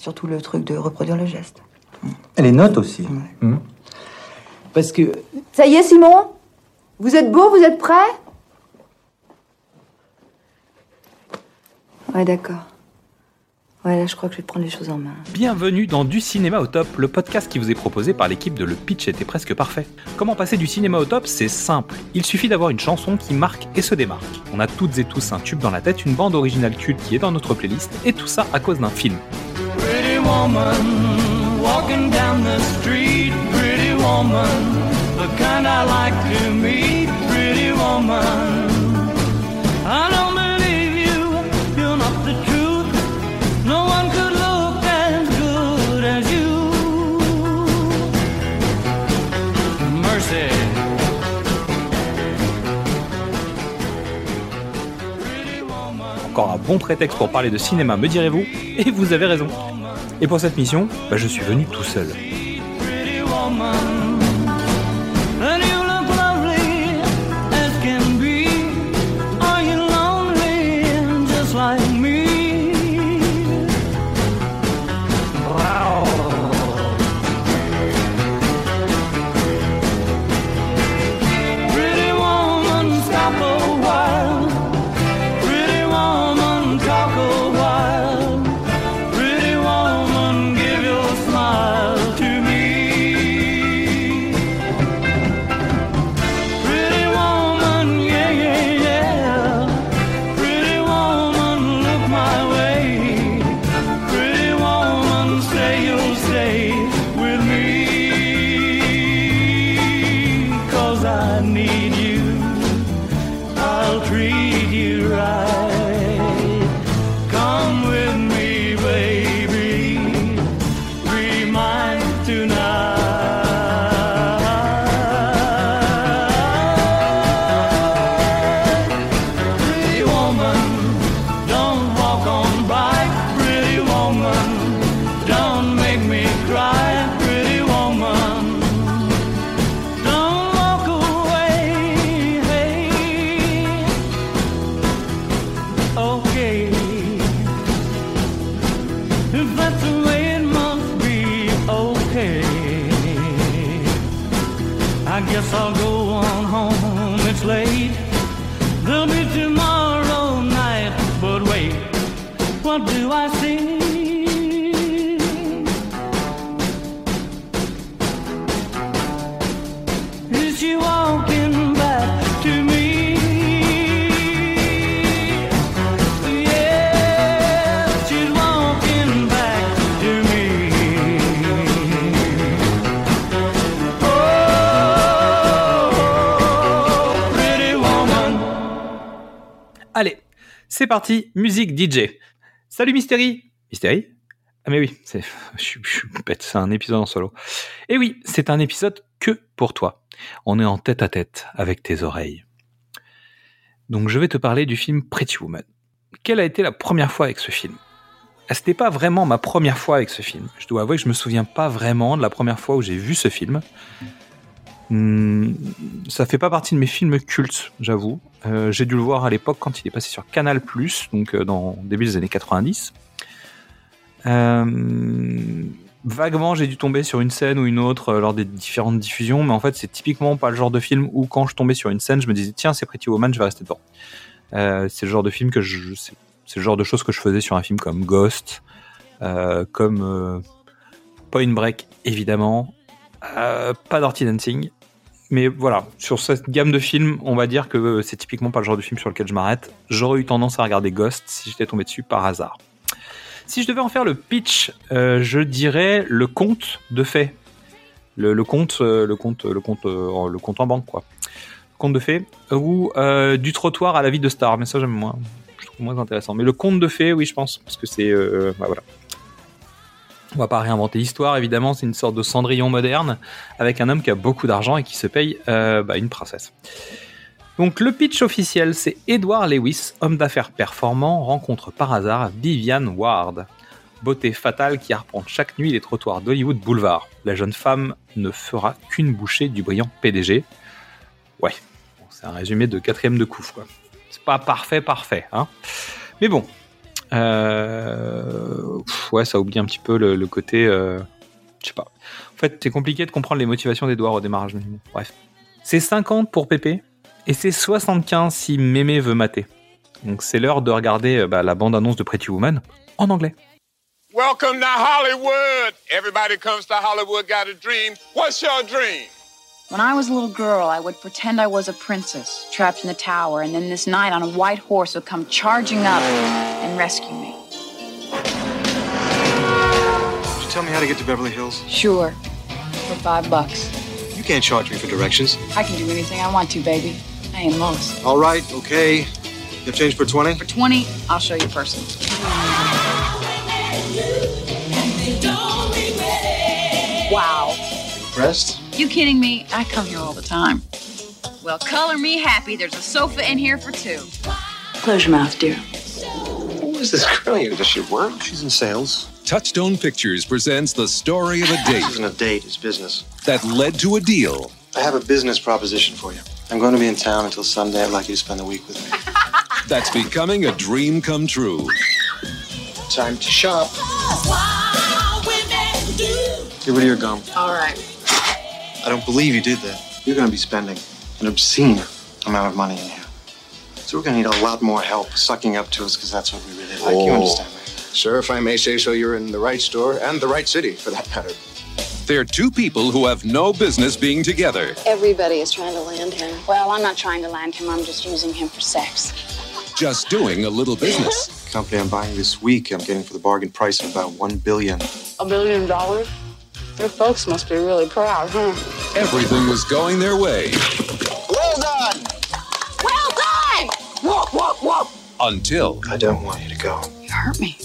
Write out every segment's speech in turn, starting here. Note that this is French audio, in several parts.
Surtout le truc de reproduire le geste. Et les notes aussi. Hmm. Parce que Ça y est, Simon? Vous êtes beau, vous êtes prêt? Ouais, d'accord. Ouais, là, je crois que je vais prendre les choses en main. Bienvenue dans Du cinéma au top, le podcast qui vous est proposé par l'équipe de Le Pitch était presque parfait. Comment passer du cinéma au top? C'est simple. Il suffit d'avoir une chanson qui marque et se démarque. On a toutes et tous un tube dans la tête, une bande originale culte qui est dans notre playlist, et tout ça à cause d'un film. Woman, walking down the street, pretty woman, the kind I like to meet, pretty woman. I don't believe you, you're not the truth. No one could look as good as you. Mercy. Encore un bon prétexte pour parler de cinéma, me direz-vous, et vous avez raison. Et pour cette mission, bah, je suis venu tout seul. C'est parti, musique DJ. Salut Mystérie Mystérie Ah mais oui, c'est, je, suis- bête, c'est un épisode en solo. Et oui, c'est un épisode que pour toi. On est en tête à tête avec tes oreilles. Donc je vais te parler du film Pretty Woman. Quelle a été la première fois avec ce film? Ah, C'était pas vraiment ma première fois avec ce film. Je dois avouer que je me souviens pas vraiment de la première fois où j'ai vu ce film. Hmm, ça fait pas partie de mes films cultes, j'avoue. Euh, j'ai dû le voir à l'époque quand il est passé sur Canal+, donc euh, dans début des années 90. Euh, vaguement, j'ai dû tomber sur une scène ou une autre lors des différentes diffusions, mais en fait, c'est typiquement pas le genre de film où quand je tombais sur une scène, je me disais tiens, c'est Pretty Woman, je vais rester dedans. C'est le genre de film que je, c'est le genre de choses que je faisais sur un film comme Ghost, comme Point Break évidemment, pas Dirty Dancing. Mais voilà, sur cette gamme de films, on va dire que euh, c'est typiquement pas le genre de film sur lequel je m'arrête. J'aurais eu tendance à regarder Ghost si j'étais tombé dessus par hasard. Si je devais en faire le pitch, euh, je dirais le conte de fait. Le, le conte, euh, le conte, le conte, euh, le en banque quoi. Conte de fées ou euh, du trottoir à la vie de star. Mais ça j'aime moins, je trouve moins intéressant. Mais le conte de fées, oui je pense, parce que c'est, euh, bah, voilà. On va pas réinventer l'histoire, évidemment, c'est une sorte de Cendrillon moderne avec un homme qui a beaucoup d'argent et qui se paye euh, bah, une princesse. Donc le pitch officiel, c'est Edward Lewis, homme d'affaires performant, rencontre par hasard Vivian Ward, beauté fatale qui arpente chaque nuit les trottoirs d'Hollywood Boulevard. La jeune femme ne fera qu'une bouchée du brillant PDG. Ouais, c'est un résumé de quatrième de couve, quoi. C'est pas parfait, parfait, hein. Mais bon, pff, ouais, ça oublie un petit peu le, côté. euh, je sais pas. En fait, c'est compliqué de comprendre les motivations d'Edouard au démarrage. bref. C'est 50 pour Pépé et c'est 75 si Mémé veut mater. Donc c'est l'heure de regarder euh, bah, la bande-annonce de Pretty Woman en anglais. Welcome to Hollywood. Everybody comes to Hollywood, got a dream. What's your dream? When I was a little girl, I would pretend I was a princess trapped in the tower, and then this knight on a white horse would come charging up and rescue me. Could you tell me how to get to Beverly Hills? Sure. For five bucks. You can't charge me for directions. I can do anything I want to, baby. I ain't lost. All right, okay. You have change for 20? For 20, I'll show you person. Wow. Impressed? You kidding me? I come here all the time. Well, color me happy. There's a sofa in here for two. Close your mouth, dear. Who is this girl? Does she work? She's in sales. Touchstone Pictures presents the story of a This date isn't a date, it's business. that led to a deal. I have a business proposition for you. I'm going to be in town until Sunday. I'd like you to spend the week with me. that's becoming a dream come true. Time to shop. Get rid of your gum. All right. I don't believe you did that. You're going to be spending an obscene amount of money in here. So we're going to need a lot more help sucking up to us because that's what we really like. You Oh. understand, me? Sir, if I may say so, you're in the right store and the right city, for that matter. They're two people who have no business being together. Everybody is trying to land him. Well, I'm not trying to land him. I'm just using him for sex. Just doing a little business. Company I'm buying this week, I'm getting for the bargain price of about one billion. A billion dollars? Your folks must be really proud, huh? Everything was going their way Well done! Well done! Whoop, whoop, whoop! until I don't want you to go. You hurt me.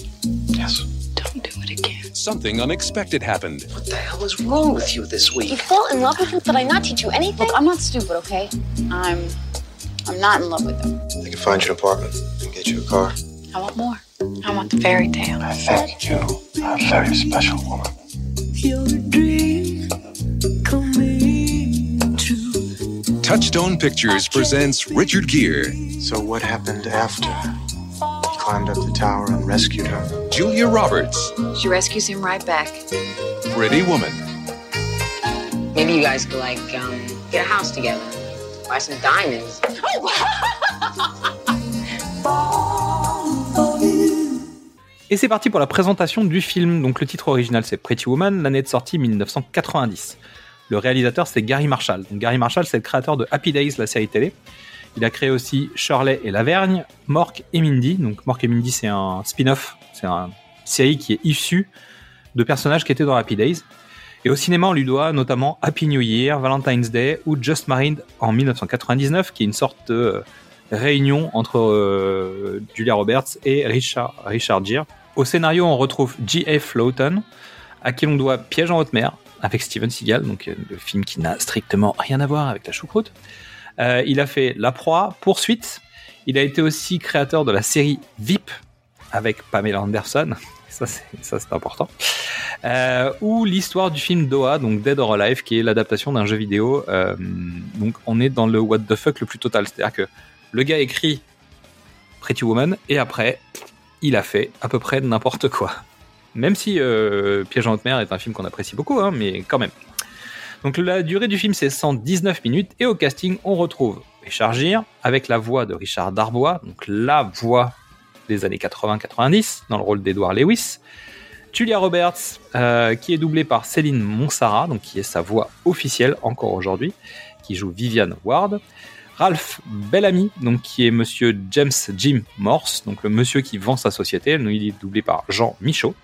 Yes. Don't do it again. something unexpected happened. What the hell is wrong with you this week? You week? fell in love with him? Did I not teach you anything? Look, I'm not stupid, okay? I'm I'm not in love with him. I can find you an apartment and get you a car. I want more. I want the fairy tale. I think you are a very special woman. Touchstone Pictures presents Richard Gere, So what happened after? He climbed up the tower and rescued her. Julia Roberts, She rescues him right back. Pretty Woman, Maybe you guys could, like, um, get a house together. Buy some diamonds. Et c'est parti pour la présentation du film. Donc le titre original c'est Pretty Woman, l'année de sortie 1990. Le réalisateur c'est Gary Marshall. Donc, Gary Marshall c'est le créateur de Happy Days, la série télé. Il a créé aussi Shirley et Lavergne, Mork et Mindy. Donc Mork et Mindy c'est un spin-off, c'est une série qui est issue de personnages qui étaient dans Happy Days. Et au cinéma on lui doit notamment Happy New Year, Valentine's Day ou Just Married en 1999 qui est une sorte de euh, réunion entre euh, Julia Roberts et Richard, Richard Gere. Au scénario, on retrouve G.F. Lawton, à qui l'on doit Piège en haute mer, avec Steven Seagal, donc euh, le film qui n'a strictement rien à voir avec la choucroute. Euh, il a fait La Proie, Poursuite. Il a été aussi créateur de la série VIP, avec Pamela Anderson. Ça, c'est important. Ou l'histoire du film Doha, donc Dead or Alive, qui est l'adaptation d'un jeu vidéo. Donc on est dans le what the fuck le plus total. C'est-à-dire que le gars écrit Pretty Woman et après, il a fait à peu près n'importe quoi. Même si euh, Piège en haute mer est un film qu'on apprécie beaucoup, hein, mais quand même. Donc la durée du film c'est 119 minutes et au casting on retrouve Richard Gere avec la voix de Richard Darbois, donc la voix des années 80-90 dans le rôle d'Edward Lewis. Julia Roberts euh, qui est doublée par Céline Monsara, donc qui est sa voix officielle encore aujourd'hui, qui joue Viviane Ward. Ralph Bellamy, donc qui est Monsieur James Jim Morse, donc le monsieur qui vend sa société. Il est doublé par Jean Michaud.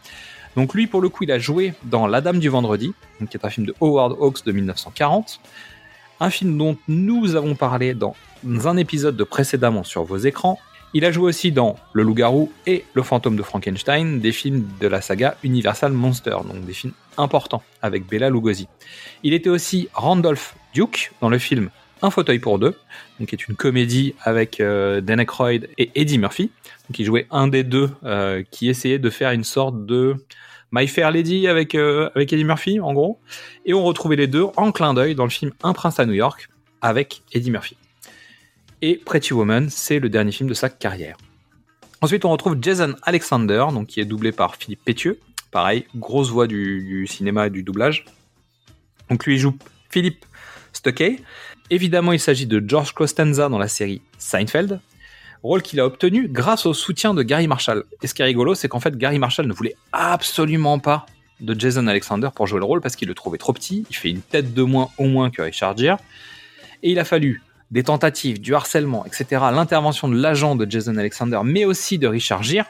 Donc lui, pour le coup, il a joué dans La Dame du Vendredi, donc qui est un film de Howard Hawks de 1940. Un film dont nous avons parlé dans un épisode de précédemment sur vos écrans. Il a joué aussi dans Le Loup-garou et Le Fantôme de Frankenstein, des films de la saga Universal Monster, donc des films importants avec Bella Lugosi. Il était aussi Randolph Duke dans le film Un fauteuil pour deux, donc qui est une comédie avec euh, Dan et Eddie Murphy. Donc il jouait un des deux euh, qui essayait de faire une sorte de My Fair Lady avec, euh, avec Eddie Murphy, en gros. Et on retrouvait les deux en clin d'œil dans le film Un prince à New York avec Eddie Murphy. Et Pretty Woman, c'est le dernier film de sa carrière. Ensuite, on retrouve Jason Alexander, donc qui est doublé par Philippe Pétieux. Pareil, grosse voix du, du cinéma et du doublage. Donc lui, il joue Philippe Stuckey. Évidemment, il s'agit de George Costanza dans la série Seinfeld, rôle qu'il a obtenu grâce au soutien de Gary Marshall. Et ce qui est rigolo, c'est qu'en fait, Gary Marshall ne voulait absolument pas de Jason Alexander pour jouer le rôle parce qu'il le trouvait trop petit. Il fait une tête de moins au moins que Richard Gere. Et il a fallu des tentatives, du harcèlement, etc., l'intervention de l'agent de Jason Alexander, mais aussi de Richard Gere,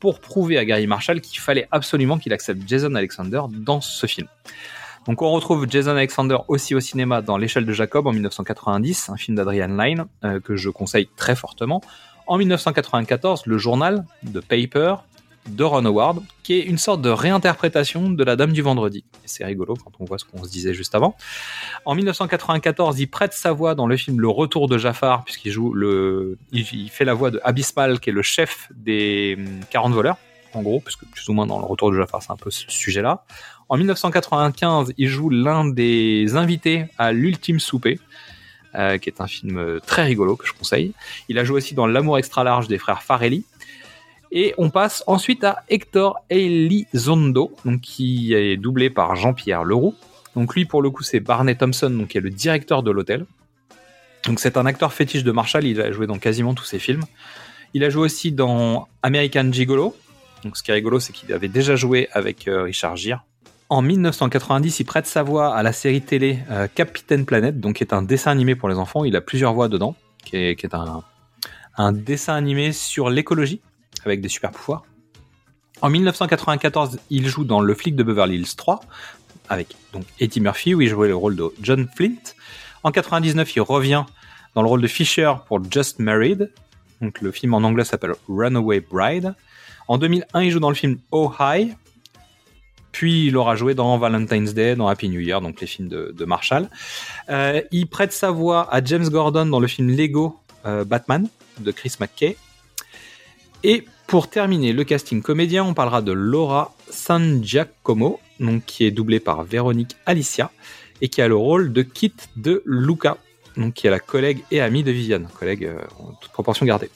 pour prouver à Gary Marshall qu'il fallait absolument qu'il accepte Jason Alexander dans ce film. Donc on retrouve Jason Alexander aussi au cinéma dans L'échelle de Jacob en 1990, un film d'Adrian Lyne euh, que je conseille très fortement. En 1994, Le Journal de Paper de Ron Howard, qui est une sorte de réinterprétation de La Dame du Vendredi. C'est rigolo quand on voit ce qu'on se disait juste avant. En 1994, il prête sa voix dans le film Le Retour de Jafar, puisqu'il joue le, il fait la voix de Abismal, qui est le chef des hum, 40 voleurs, en gros, puisque plus ou moins dans Le Retour de Jafar, c'est un peu ce sujet-là. En 1995, il joue l'un des invités à l'Ultime Souper, euh, qui est un film euh, très rigolo que je conseille. Il a joué aussi dans L'amour extra large des frères Farelli. Et on passe ensuite à Hector Elizondo, donc qui est doublé par Jean-Pierre Leroux. Donc lui, pour le coup, c'est Barney Thompson, qui est le directeur de l'hôtel. C'est un acteur fétiche de Marshall, il a joué dans quasiment tous ses films. Il a joué aussi dans American Gigolo. Donc ce qui est rigolo, c'est qu'il avait déjà joué avec euh, Richard Gere. En 1990, il prête sa voix à la série télé euh, Capitaine Planète, donc qui est un dessin animé pour les enfants. Il a plusieurs voix dedans, qui est, un, dessin animé sur l'écologie avec des super pouvoirs. En 1994, il joue dans Le flic de Beverly Hills 3 avec Eddie Murphy où il jouait le rôle de John Flint. En 99, il revient dans le rôle de Fisher pour Just Married. Donc le film en anglais s'appelle Runaway Bride. En 2001, il joue dans le film Oh High. Puis il aura joué dans Valentine's Day, dans Happy New Year, donc les films de, Marshall. Euh, il prête sa voix à James Gordon dans le film Lego euh, Batman de Chris McKay. Et pour terminer le casting comédien, on parlera de Laura San Giacomo, donc qui est doublée par Véronique Alicia et qui a le rôle de Kit de Luca, donc qui est la collègue et amie de Viviane, collègue euh, en toute proportion gardée.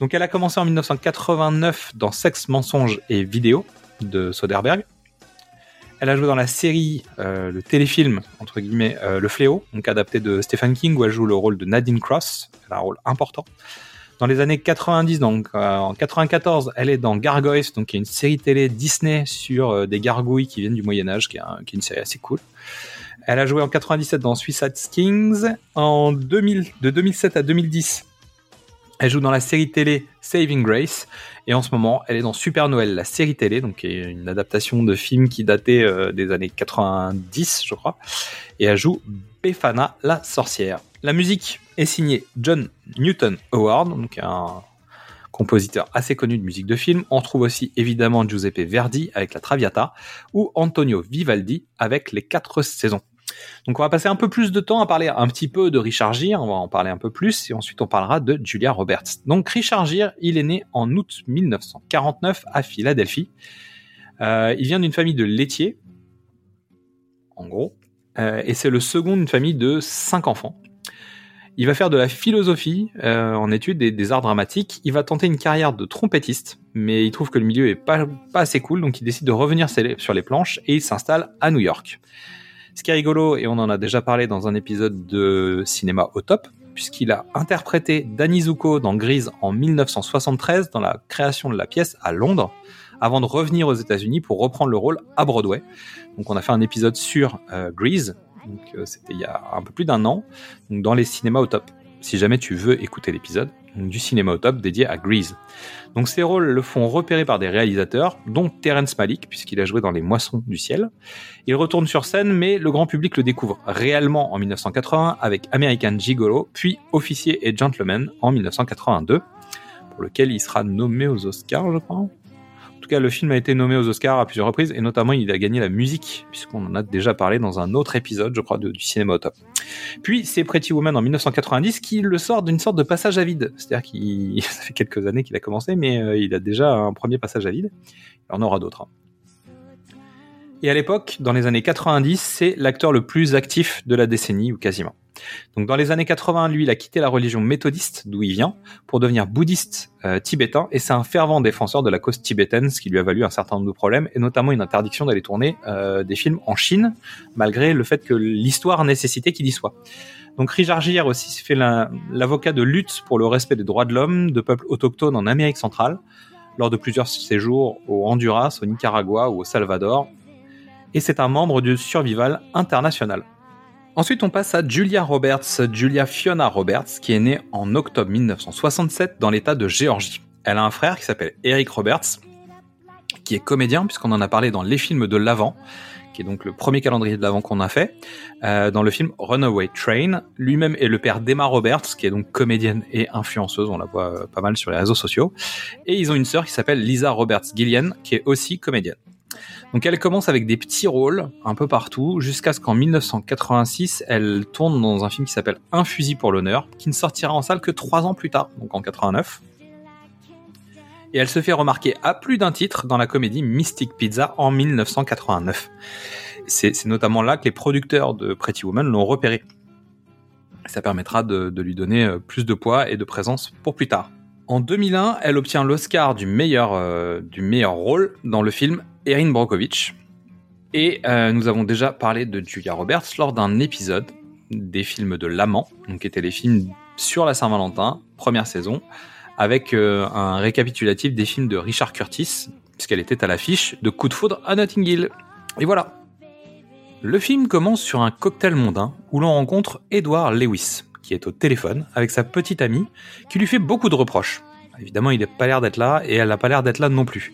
Donc elle a commencé en 1989 dans Sexe, mensonge et vidéo de Soderbergh. Elle a joué dans la série, euh, le téléfilm, entre guillemets, euh, Le Fléau, donc adapté de Stephen King, où elle joue le rôle de Nadine Cross. Un rôle important. Dans les années 90, donc euh, en 94, elle est dans Gargoyles, donc qui est une série télé Disney sur des gargouilles qui viennent du Moyen Âge, qui qui est une série assez cool. Elle a joué en 97 dans Suicide Kings. En 2000, de 2007 à 2010, elle joue dans la série télé Saving Grace. Et en ce moment, elle est dans Super Noël, la série télé, donc une adaptation de film qui datait euh, des années 90, je crois. Et elle joue Befana, la sorcière. La musique est signée John Newton Howard, donc un compositeur assez connu de musique de film. On retrouve aussi évidemment Giuseppe Verdi avec la Traviata ou Antonio Vivaldi avec les quatre saisons. Donc on va passer un peu plus de temps à parler un petit peu de Richard Gere, on va en parler un peu plus, et ensuite on parlera de Julia Roberts. Donc Richard Gere, il est né en août 1949 à Philadelphie. Euh, il vient d'une famille de laitiers, en gros, euh, et c'est le second d'une famille de cinq enfants. Il va faire de la philosophie euh, en études des, des arts dramatiques. Il va tenter une carrière de trompettiste, mais il trouve que le milieu est pas assez cool, donc il décide de revenir sur les planches et il s'installe à New York. Ce qui est rigolo, et on en a déjà parlé dans un épisode de Cinéma au top, puisqu'il a interprété Danny Zuko dans Grease en 1973 dans la création de la pièce à Londres, avant de revenir aux États-Unis pour reprendre le rôle à Broadway. Donc on a fait un épisode sur euh, Grease, donc euh, c'était il y a un peu plus d'un an, donc dans les cinémas au top. Si jamais tu veux écouter l'épisode du cinéma au top dédié à Grease. Donc ces rôles le font repérer par des réalisateurs, dont Terrence Malick, puisqu'il a joué dans Les Moissons du ciel. Il retourne sur scène, mais le grand public le découvre réellement en 1980 avec American Gigolo, puis Officier et Gentleman en 1982, pour lequel il sera nommé aux Oscars, je crois. En tout cas, le film a été nommé aux Oscars à plusieurs reprises, et notamment il a gagné la musique, puisqu'on en a déjà parlé dans un autre épisode, je crois, du cinéma au top. Puis c'est Pretty Woman en 1990 qui le sort d'une sorte de passage à vide. C'est-à-dire qu'il ça fait quelques années qu'il a commencé, mais euh, il a déjà un premier passage à vide. Il en aura d'autres. hein. Et à l'époque, dans les années 90, c'est l'acteur le plus actif de la décennie, ou quasiment. Donc dans les années 80, lui, il a quitté la religion méthodiste, d'où il vient, pour devenir bouddhiste euh, tibétain, et c'est un fervent défenseur de la cause tibétaine, ce qui lui a valu un certain nombre de problèmes, et notamment une interdiction d'aller tourner euh, des films en Chine, malgré le fait que l'histoire nécessitait qu'il y soit. Donc Richard aussi fait la- l'avocat de lutte pour le respect des droits de l'homme de peuples autochtones en Amérique centrale, lors de plusieurs séjours au Honduras, au Nicaragua ou au Salvador, et c'est un membre du Survival International. Ensuite, on passe à Julia Roberts, Julia Fiona Roberts, qui est née en octobre 1967 dans l'État de Géorgie. Elle a un frère qui s'appelle Eric Roberts, qui est comédien, puisqu'on en a parlé dans les films de l'Avent, qui est donc le premier calendrier de l'Avent qu'on a fait, euh, dans le film Runaway Train. Lui-même est le père d'Emma Roberts, qui est donc comédienne et influenceuse, on la voit euh, pas mal sur les réseaux sociaux. Et ils ont une sœur qui s'appelle Lisa Roberts Gillian, qui est aussi comédienne. Donc elle commence avec des petits rôles un peu partout, jusqu'à ce qu'en 1986, elle tourne dans un film qui s'appelle Un fusil pour l'honneur, qui ne sortira en salle que trois ans plus tard, donc en 89. Et elle se fait remarquer à plus d'un titre dans la comédie Mystic Pizza en 1989. C'est notamment là que les producteurs de Pretty Woman l'ont repéré. Ça permettra de, lui donner euh, plus de poids et de présence pour plus tard. En 2001, elle obtient l'Oscar du euh, du meilleur rôle dans le film Erin Brockovich. Et euh, nous avons déjà parlé de Julia Roberts lors d'un épisode des films de L'Amant, qui étaient les films sur la Saint-Valentin, première saison, avec euh, un récapitulatif des films de Richard Curtis, puisqu'elle était à l'affiche de Coup de foudre à Notting Hill. Et voilà. Le film commence sur un cocktail mondain où l'on rencontre Edward Lewis, qui est au téléphone avec sa petite amie, qui lui fait beaucoup de reproches. Évidemment, il n'a pas l'air d'être là et elle n'a pas l'air d'être là non plus.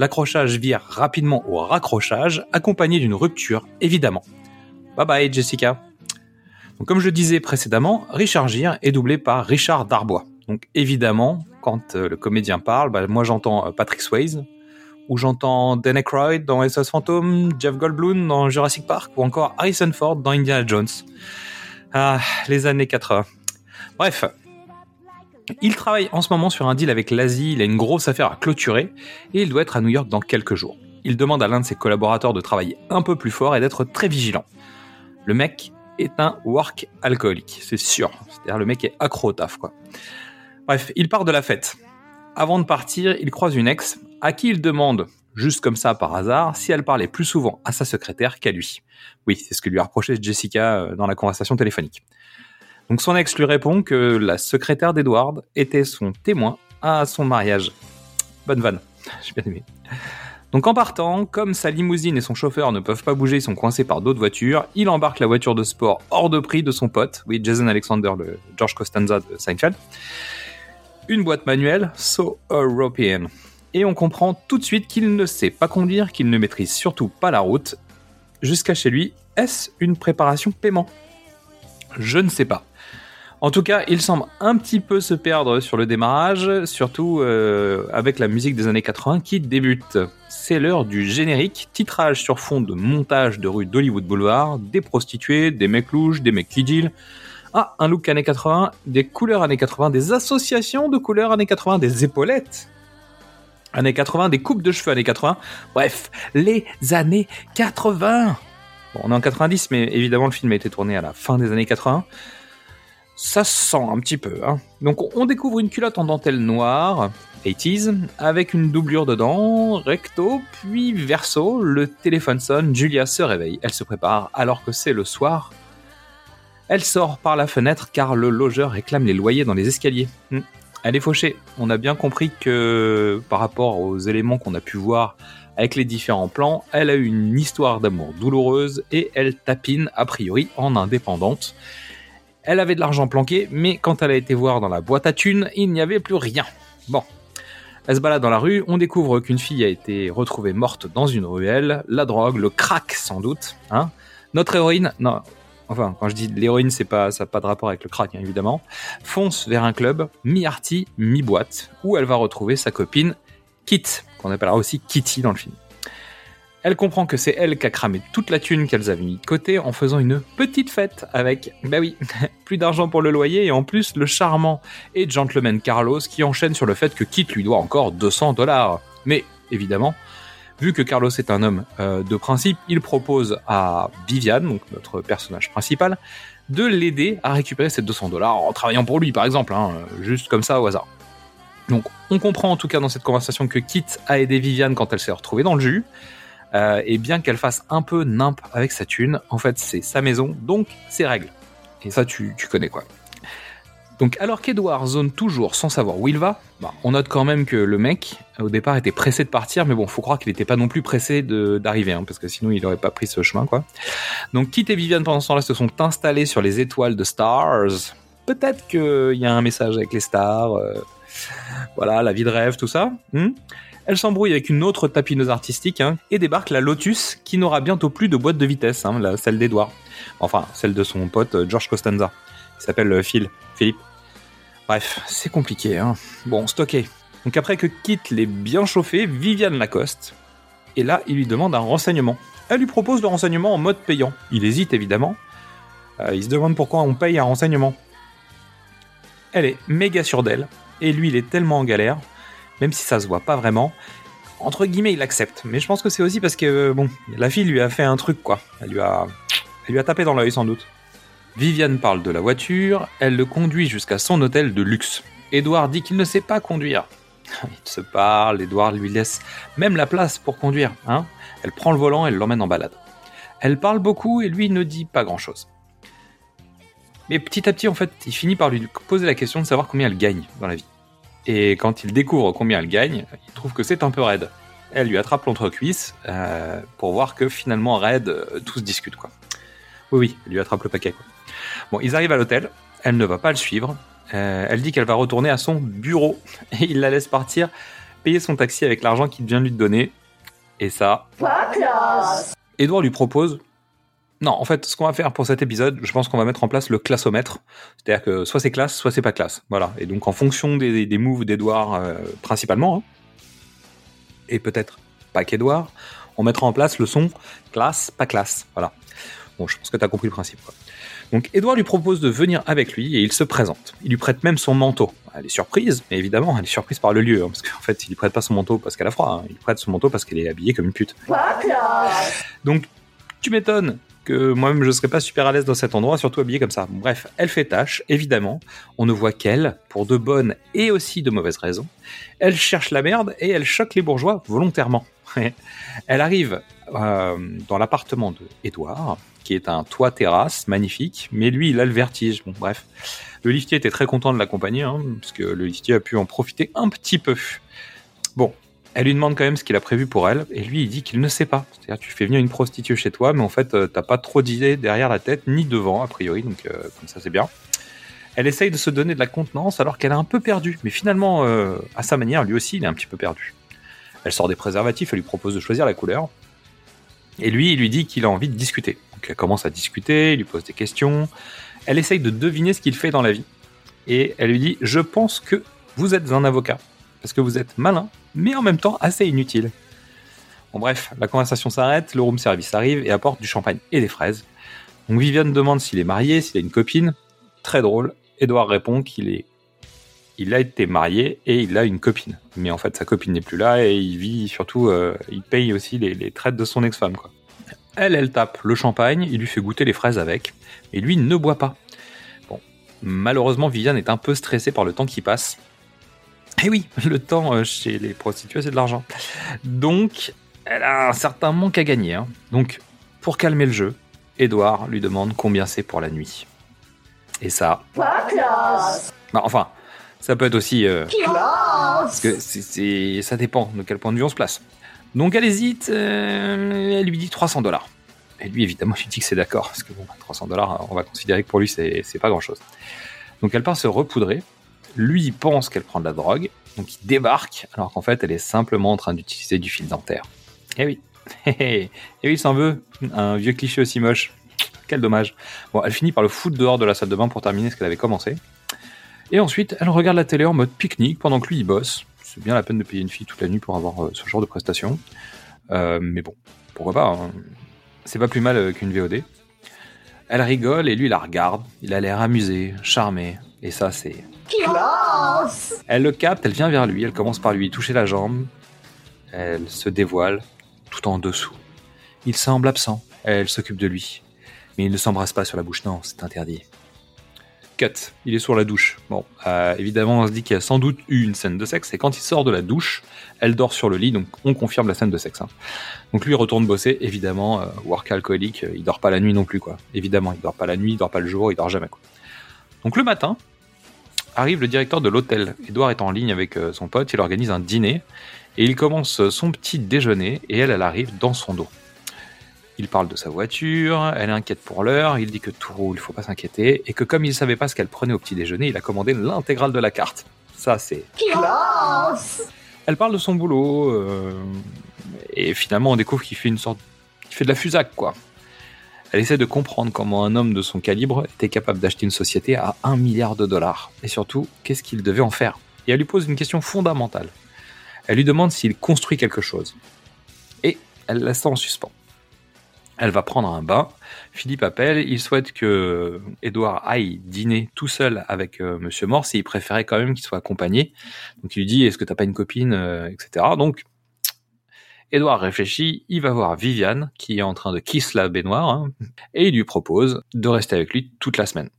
L'accrochage vire rapidement au raccrochage, accompagné d'une rupture, évidemment. Bye bye, Jessica. Donc, comme je disais précédemment, Richard Gere est doublé par Richard Darbois. Donc, évidemment, quand euh, le comédien parle, bah, moi j'entends euh, Patrick Swayze, ou j'entends Dan Aykroyd dans SOS Phantom, Jeff Goldblum dans Jurassic Park, ou encore Harrison Ford dans Indiana Jones. Ah, les années 80. Bref, il travaille en ce moment sur un deal avec l'Asie, il a une grosse affaire à clôturer, et il doit être à New York dans quelques jours. Il demande à l'un de ses collaborateurs de travailler un peu plus fort et d'être très vigilant. Le mec est un work alcoolique, c'est sûr. C'est-à-dire le mec est accro au taf, quoi. Bref, il part de la fête. Avant de partir, il croise une ex à qui il demande, juste comme ça par hasard, si elle parlait plus souvent à sa secrétaire qu'à lui. Oui, c'est ce que lui a reproché Jessica euh, dans la conversation téléphonique. Donc son ex lui répond que la secrétaire d'Edward était son témoin à son mariage. Bonne vanne, j'ai bien aimé. Donc en partant, comme sa limousine et son chauffeur ne peuvent pas bouger, ils sont coincés par d'autres voitures, il embarque la voiture de sport hors de prix de son pote, oui Jason Alexander, le George Costanza de Seinfeld. Une boîte manuelle, so European. Et on comprend tout de suite qu'il ne sait pas conduire, qu'il ne maîtrise surtout pas la route. Jusqu'à chez lui, est-ce une préparation paiement? Je ne sais pas. En tout cas, il semble un petit peu se perdre sur le démarrage, surtout euh, avec la musique des années 80 qui débute. C'est l'heure du générique, titrage sur fond de montage de rue d'Hollywood Boulevard, des prostituées, des mecs louches, des mecs qui. Ah, un look années 80, des couleurs années 80, des associations de couleurs années 80, des épaulettes années 80, des coupes de cheveux années 80. Bref, les années 80. Bon, on est en 90, mais évidemment le film a été tourné à la fin des années 80 ça se sent un petit peu. Hein. Donc on découvre une culotte en dentelle noire, 80s, avec une doublure dedans, recto, puis verso, le téléphone sonne, Julia se réveille, elle se prépare alors que c'est le soir. Elle sort par la fenêtre car le logeur réclame les loyers dans les escaliers. Hmm. Elle est fauchée. On a bien compris que par rapport aux éléments qu'on a pu voir avec les différents plans, elle a eu une histoire d'amour douloureuse et elle tapine a priori en indépendante. Elle avait de l'argent planqué, mais quand elle a été voir dans la boîte à thunes, il n'y avait plus rien. Bon. Elle se balade dans la rue, on découvre qu'une fille a été retrouvée morte dans une ruelle, la drogue, le crack sans doute. Hein Notre héroïne, non, enfin quand je dis l'héroïne, c'est ça n'a pas de rapport avec le crack hein, évidemment, fonce vers un club mi-arty, mi-boîte, où elle va retrouver sa copine Kit, qu'on appellera aussi Kitty dans le film. Elle comprend que c'est elle qui a cramé toute la thune qu'elles avaient mis de côté en faisant une petite fête avec, bah oui, plus d'argent pour le loyer et en plus le charmant et gentleman Carlos qui enchaîne sur le fait que Kit lui doit encore 200 dollars. Mais évidemment, Vu que Carlos est un homme euh, de principe, il propose à Viviane, donc notre personnage principal, de l'aider à récupérer ces 200 dollars en travaillant pour lui, par exemple, hein, juste comme ça au hasard. Donc, on comprend en tout cas dans cette conversation que Kit a aidé Viviane quand elle s'est retrouvée dans le jus. Euh, et bien qu'elle fasse un peu nimp avec sa thune, en fait, c'est sa maison, donc ses règles. Et ça, tu, connais quoi. Donc, alors qu'Edouard zone toujours sans savoir où il va, bah, on note quand même que le mec, au départ, était pressé de partir, mais bon, faut croire qu'il n'était pas non plus pressé d'arriver, hein, parce que sinon il n'aurait pas pris ce chemin, quoi. Donc, Kit et Viviane, pendant ce temps-là, se sont installés sur les étoiles de Stars. Peut-être qu'il y a un message avec les stars, euh, voilà, la vie de rêve, tout ça. hmm. Elle s'embrouille avec une autre tapineuse artistique hein, et débarque la Lotus qui n'aura bientôt plus de boîte de vitesse, hein, la, celle d'Edouard. Enfin, celle de son pote euh, George Costanza, qui s'appelle euh, Phil, Philippe. Bref, c'est compliqué. Hein. Bon, stocké. Donc après que Kit l'ait bien chauffé, Viviane l'accoste. Et là, il lui demande un renseignement. Elle lui propose le renseignement en mode payant. Il hésite évidemment. Euh, il se demande pourquoi on paye un renseignement. Elle est méga sûre d'elle. Et lui, il est tellement en galère, même si ça se voit pas vraiment. Entre guillemets, il accepte. Mais je pense que c'est aussi parce que, euh, bon, la fille lui a fait un truc, quoi. Elle lui a, elle lui a tapé dans l'œil, sans doute. Viviane parle de la voiture, elle le conduit jusqu'à son hôtel de luxe. Édouard dit qu'il ne sait pas conduire. Ils se parlent, Édouard lui laisse même la place pour conduire. Hein elle prend le volant et l'emmène en balade. Elle parle beaucoup et lui ne dit pas grand-chose. Mais petit à petit, en fait, il finit par lui poser la question de savoir combien elle gagne dans la vie. Et quand il découvre combien elle gagne, il trouve que c'est un peu raide. Elle lui attrape l'entrecuisse euh, pour voir que finalement raide, euh, tout se discute quoi. Oui, oui, elle lui attrape le paquet quoi. Bon, ils arrivent à l'hôtel. Elle ne va pas le suivre. Euh, elle dit qu'elle va retourner à son bureau et il la laisse partir, payer son taxi avec l'argent qu'il vient de lui donner. Et ça, Pas classe. Edouard lui propose. Non, en fait, ce qu'on va faire pour cet épisode, je pense qu'on va mettre en place le classomètre. C'est-à-dire que soit c'est classe, soit c'est pas classe. Voilà. Et donc, en fonction des, des moves d'Edouard, euh, principalement, hein, et peut-être pas qu'Edouard, on mettra en place le son classe, pas classe. Voilà. Bon, je pense que tu as compris le principe. Quoi. Donc, Edouard lui propose de venir avec lui et il se présente. Il lui prête même son manteau. Elle est surprise, mais évidemment, elle est surprise par le lieu. hein, parce qu'en fait, il lui prête pas son manteau parce qu'elle a froid. hein, il lui prête son manteau parce qu'elle est habillée comme une pute. Pas classe. Donc, tu m'étonnes que moi-même je serais pas super à l'aise dans cet endroit, surtout habillée comme ça. Bref, elle fait tâche, évidemment. On ne voit qu'elle, pour de bonnes et aussi de mauvaises raisons. Elle cherche la merde et elle choque les bourgeois volontairement. elle arrive euh, dans l'appartement de Édouard, qui est un toit terrasse magnifique, mais lui il a le vertige. Bon, bref. Le liftier était très content de l'accompagner, hein, parce que le liftier a pu en profiter un petit peu. Bon, elle lui demande quand même ce qu'il a prévu pour elle, et lui il dit qu'il ne sait pas. C'est-à-dire tu fais venir une prostituée chez toi, mais en fait euh, t'as pas trop d'idées derrière la tête, ni devant a priori, donc euh, comme ça c'est bien. Elle essaye de se donner de la contenance alors qu'elle est un peu perdue, mais finalement euh, à sa manière lui aussi il est un petit peu perdu. Elle sort des préservatifs, elle lui propose de choisir la couleur, et lui il lui dit qu'il a envie de discuter. Donc elle commence à discuter, il lui pose des questions, elle essaye de deviner ce qu'il fait dans la vie, et elle lui dit je pense que vous êtes un avocat parce que vous êtes malin, mais en même temps assez inutile. Bon bref, la conversation s'arrête, le room service arrive et apporte du champagne et des fraises. Donc Viviane demande s'il est marié, s'il a une copine. Très drôle. Edouard répond qu'il est, il a été marié et il a une copine. Mais en fait, sa copine n'est plus là et il vit surtout, euh, il paye aussi les, traites de son ex-femme. Elle, elle tape le champagne, il lui fait goûter les fraises avec, et lui ne boit pas. Bon, malheureusement, Viviane est un peu stressée par le temps qui passe. Et oui, le temps euh, chez les prostituées, c'est de l'argent. Donc, elle a un certain manque à gagner. hein. Donc, pour calmer le jeu, Edouard lui demande combien c'est pour la nuit. Et ça, Pas classe. bah, enfin, ça peut être aussi... euh, Classe. parce que c'est- ça dépend de quel point de vue on se place. Donc elle hésite, euh, elle lui dit 300 dollars. Et lui, évidemment, il dit que c'est d'accord, parce que bon, 300 dollars, on va considérer que pour lui, c'est, c'est pas grand-chose. Donc elle part se repoudrer. Lui, pense qu'elle prend de la drogue, donc il débarque, alors qu'en fait, elle est simplement en train d'utiliser du fil dentaire. Eh oui, et oui, il s'en veut, un vieux cliché aussi moche. Quel dommage. Bon, elle finit par le foutre dehors de la salle de bain pour terminer ce qu'elle avait commencé. Et ensuite, elle regarde la télé en mode pique-nique pendant que lui il bosse. C'est bien la peine de payer une fille toute la nuit pour avoir euh, ce genre de prestation. Euh, mais bon, pourquoi pas. hein. C'est pas plus mal euh, qu'une VOD. Elle rigole et lui la regarde. Il a l'air amusé, charmé. Et ça, c'est. Classe. Elle le capte, elle vient vers lui, elle commence par lui toucher la jambe. Elle se dévoile. tout en dessous. Il semble absent, elle s'occupe de lui. Mais il ne s'embrasse pas sur la bouche, non, c'est interdit. Il est sur la douche. Bon, euh, évidemment, on se dit qu'il y a sans doute eu une scène de sexe, et quand il sort de la douche, elle dort sur le lit, donc on confirme la scène de sexe. hein. Donc lui il retourne bosser, évidemment, euh, work alcoolique, euh, il dort pas la nuit non plus, quoi. Évidemment, il dort pas la nuit, il dort pas le jour, il dort jamais, quoi. Donc le matin, arrive le directeur de l'hôtel. Edouard est en ligne avec son pote, il organise un dîner, et il commence son petit déjeuner, et elle, elle arrive dans son dos. Il parle de sa voiture, elle est inquiète pour l'heure, il dit que tout roule, il faut pas s'inquiéter, et que comme il savait pas ce qu'elle prenait au petit déjeuner, il a commandé l'intégrale de la carte. Ça, c'est Classe elle parle de son boulot euh, et finalement on découvre qu'il fait une sorte, qu'il fait de la fusac quoi. Elle essaie de comprendre comment un homme de son calibre était capable d'acheter une société à 1 milliard de dollars et surtout qu'est-ce qu'il devait en faire? Et elle lui pose une question fondamentale. Elle lui demande s'il construit quelque chose et elle laisse ça en suspens. Elle va prendre un bain. Philippe appelle. Il souhaite que Edouard aille dîner tout seul avec euh, Monsieur Morse et il préférait quand même qu'il soit accompagné. Donc il lui dit Est-ce que t'as pas une copine euh, etc. Donc Edouard réfléchit. Il va voir Viviane qui est en train de kiss la baignoire hein, et il lui propose de rester avec lui toute la semaine.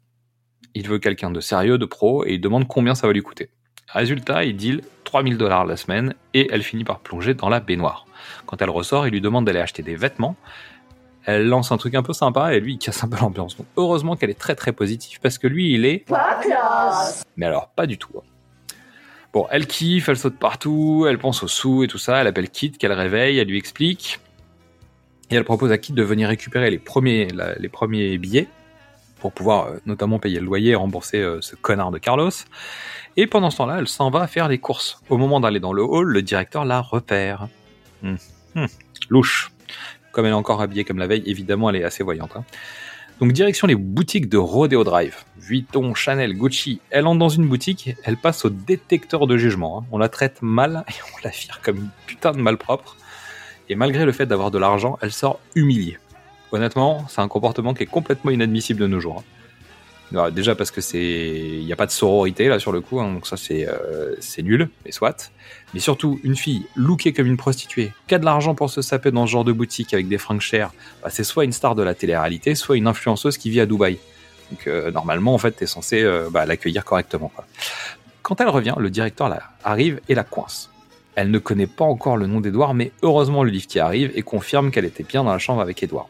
Il veut quelqu'un de sérieux, de pro et il demande combien ça va lui coûter. Résultat, il deal 3000 dollars la semaine et elle finit par plonger dans la baignoire. Quand elle ressort, il lui demande d'aller acheter des vêtements elle lance un truc un peu sympa et lui il casse un peu l'ambiance. Donc heureusement qu'elle est très très positive parce que lui il est Pas classe mais alors pas du tout. hein. Bon, elle kiffe, elle saute partout, elle pense aux sous et tout ça, elle appelle Kit qu'elle réveille, elle lui explique et elle propose à Kit de venir récupérer les premiers la- les premiers billets pour pouvoir euh, notamment payer le loyer et rembourser euh, ce connard de Carlos. Et pendant ce temps-là, elle s'en va faire les courses. Au moment d'aller dans le hall, le directeur la repère. Hmm. Hmm. Louche. Comme elle est encore habillée comme la veille, évidemment, elle est assez voyante. hein. Donc, direction les boutiques de Rodeo Drive. Vuitton, Chanel, Gucci. Elle entre dans une boutique, elle passe au détecteur de jugement. hein. On la traite mal et on la vire comme une putain de malpropre. Et malgré le fait d'avoir de l'argent, elle sort humiliée. Honnêtement, c'est un comportement qui est complètement inadmissible de nos jours. hein. Déjà parce que c'est, il n'y a pas de sororité là sur le coup, hein, donc ça c'est euh, nul, mais soit. Mais surtout, une fille lookée comme une prostituée, qui a de l'argent pour se saper dans ce genre de boutique avec des fringues chères, bah, c'est soit une star de la télé-réalité, soit une influenceuse qui vit à Dubaï. Donc euh, normalement, en fait, t'es censé euh, bah, l'accueillir correctement. Quand elle revient, le directeur arrive et la coince. Elle ne connaît pas encore le nom d'Edouard, mais heureusement le liftier arrive et confirme qu'elle était bien dans la chambre avec Edouard.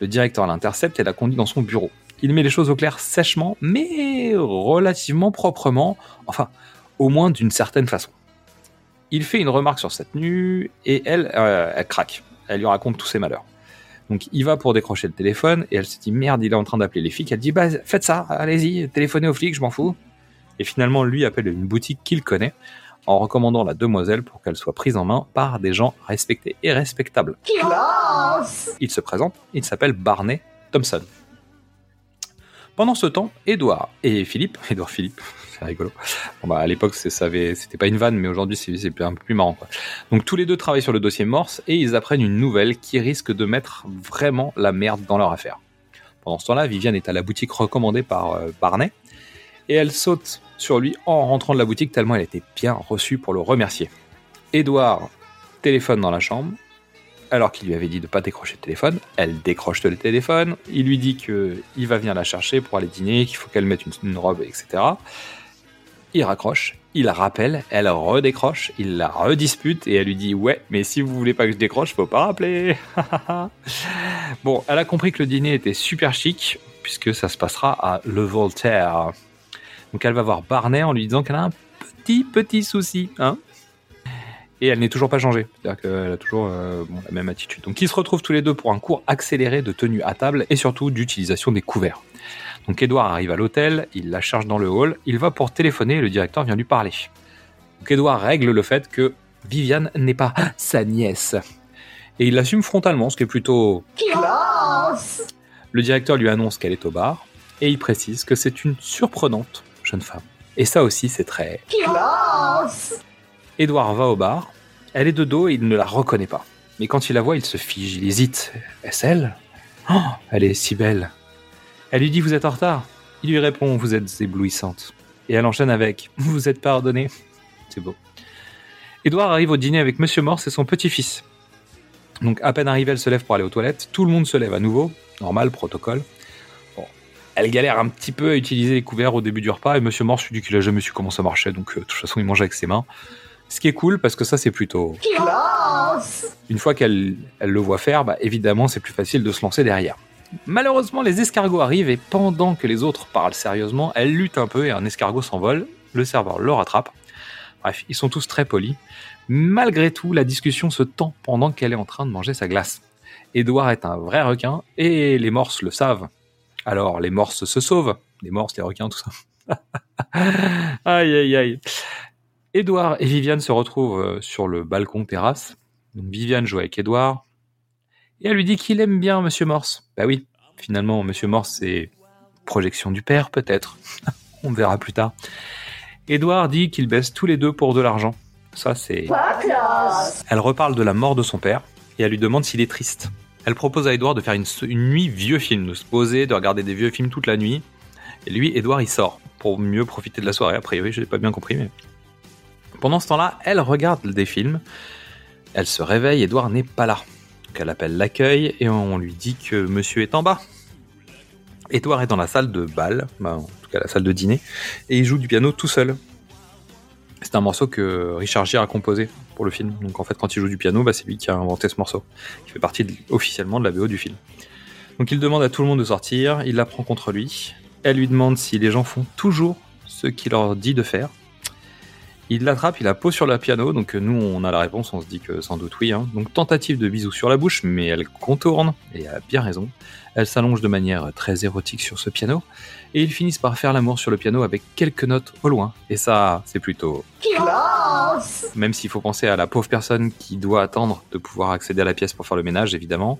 Le directeur l'intercepte et la conduit dans son bureau. Il met les choses au clair sèchement, mais relativement proprement, enfin, au moins d'une certaine façon. Il fait une remarque sur sa tenue et elle, euh, elle craque. Elle lui raconte tous ses malheurs. Donc il va pour décrocher le téléphone et elle se dit merde, il est en train d'appeler les flics. Elle dit bah faites ça, allez-y, téléphonez aux flics, je m'en fous. Et finalement lui appelle une boutique qu'il connaît en recommandant la demoiselle pour qu'elle soit prise en main par des gens respectés et respectables. Classe Il se présente, il s'appelle Barney Thompson. Pendant ce temps, Edouard et Philippe, Edouard Philippe, c'est rigolo. Bah à l'époque c'était pas une vanne, mais aujourd'hui c'est un peu plus marrant. Donc tous les deux travaillent sur le dossier Morse et ils apprennent une nouvelle qui risque de mettre vraiment la merde dans leur affaire. Pendant ce temps-là, Viviane est à la boutique recommandée par euh, Barney et elle saute sur lui en rentrant de la boutique tellement elle était bien reçue pour le remercier. Edouard téléphone dans la chambre alors qu'il lui avait dit de pas décrocher le téléphone. Elle décroche le téléphone. Il lui dit que il va venir la chercher pour aller dîner, qu'il faut qu'elle mette une, robe, etc. Il raccroche, il rappelle, elle redécroche, il la redispute et elle lui dit ouais, mais si vous voulez pas que je décroche, faut pas rappeler. bon, elle a compris que le dîner était super chic puisque ça se passera à Le Voltaire. Donc elle va voir Barney en lui disant qu'elle a un petit petit souci, hein et elle n'est toujours pas changée. C'est-à-dire qu'elle a toujours euh, bon, la même attitude. Donc ils se retrouvent tous les deux pour un cours accéléré de tenue à table et surtout d'utilisation des couverts. Donc Edouard arrive à l'hôtel, il la charge dans le hall, il va pour téléphoner et le directeur vient lui parler. Donc Edouard règle le fait que Viviane n'est pas sa nièce. Et il l'assume frontalement, ce qui est plutôt... Classe Le directeur lui annonce qu'elle est au bar et il précise que c'est une surprenante jeune femme. Et ça aussi c'est très... Classe Edouard va au bar, elle est de dos et il ne la reconnaît pas. Mais quand il la voit, il se fige, il hésite. Est-ce elle? Oh, elle est si belle. Elle lui dit Vous êtes en retard. Il lui répond Vous êtes éblouissante. Et elle enchaîne avec Vous êtes pardonné. C'est beau. Edouard arrive au dîner avec Monsieur Morse et son petit-fils. Donc à peine arrivée, elle se lève pour aller aux toilettes. Tout le monde se lève à nouveau. Normal, protocole. Elle galère un petit peu à utiliser les couverts au début du repas et Monsieur Morse lui dit qu'il a jamais su comment ça marchait, donc euh, de toute façon il mange avec ses mains. Ce qui est cool parce que ça c'est plutôt... Classe. Une fois qu'elle elle le voit faire, bah, évidemment c'est plus facile de se lancer derrière. Malheureusement les escargots arrivent et pendant que les autres parlent sérieusement, elle lutte un peu et un escargot s'envole. Le serveur le rattrape. Bref, ils sont tous très polis. Malgré tout, la discussion se tend pendant qu'elle est en train de manger sa glace. Édouard est un vrai requin et les morses le savent. Alors les morses se sauvent. Les morses, les requins, tout ça. aïe aïe aïe. Édouard et Viviane se retrouvent euh, sur le balcon terrasse. Donc Viviane joue avec Édouard. Et elle lui dit qu'il aime bien Monsieur Morse. Bah oui, finalement, Monsieur Morse, c'est projection du père, peut-être. On verra plus tard. Édouard dit qu'ils baissent tous les deux pour de l'argent. Ça, c'est... Elle reparle de la mort de son père et elle lui demande s'il est triste. Elle propose à Edouard de faire une, une nuit vieux film, de se poser, de regarder des vieux films toute la nuit. Et lui, Edouard, il sort pour mieux profiter de la soirée. A priori, je n'ai pas bien compris, mais. Pendant ce temps-là, elle regarde des films. Elle se réveille, Edouard n'est pas là. Donc elle appelle l'accueil et on lui dit que monsieur est en bas. Edouard est dans la salle de bal, bah, en tout cas la salle de dîner, et il joue du piano tout seul. C'est un morceau que Richard Gere a composé pour le film. Donc en fait, quand il joue du piano, bah, c'est lui qui a inventé ce morceau, qui fait partie officiellement de la BO du film. Donc il demande à tout le monde de sortir, il la prend contre lui. Elle lui demande si les gens font toujours ce qu'il leur dit de faire. Il l'attrape, il la pose sur le piano, donc euh, nous on a la réponse, on se dit que sans doute oui. hein. Donc tentative de bisou sur la bouche, mais elle contourne, et elle a bien raison. Elle s'allonge de manière très érotique sur ce piano, et ils finissent par faire l'amour sur le piano avec quelques notes au loin. Et ça, c'est plutôt Classe. même s'il faut penser à la pauvre personne qui doit attendre de pouvoir accéder à la pièce pour faire le ménage, évidemment,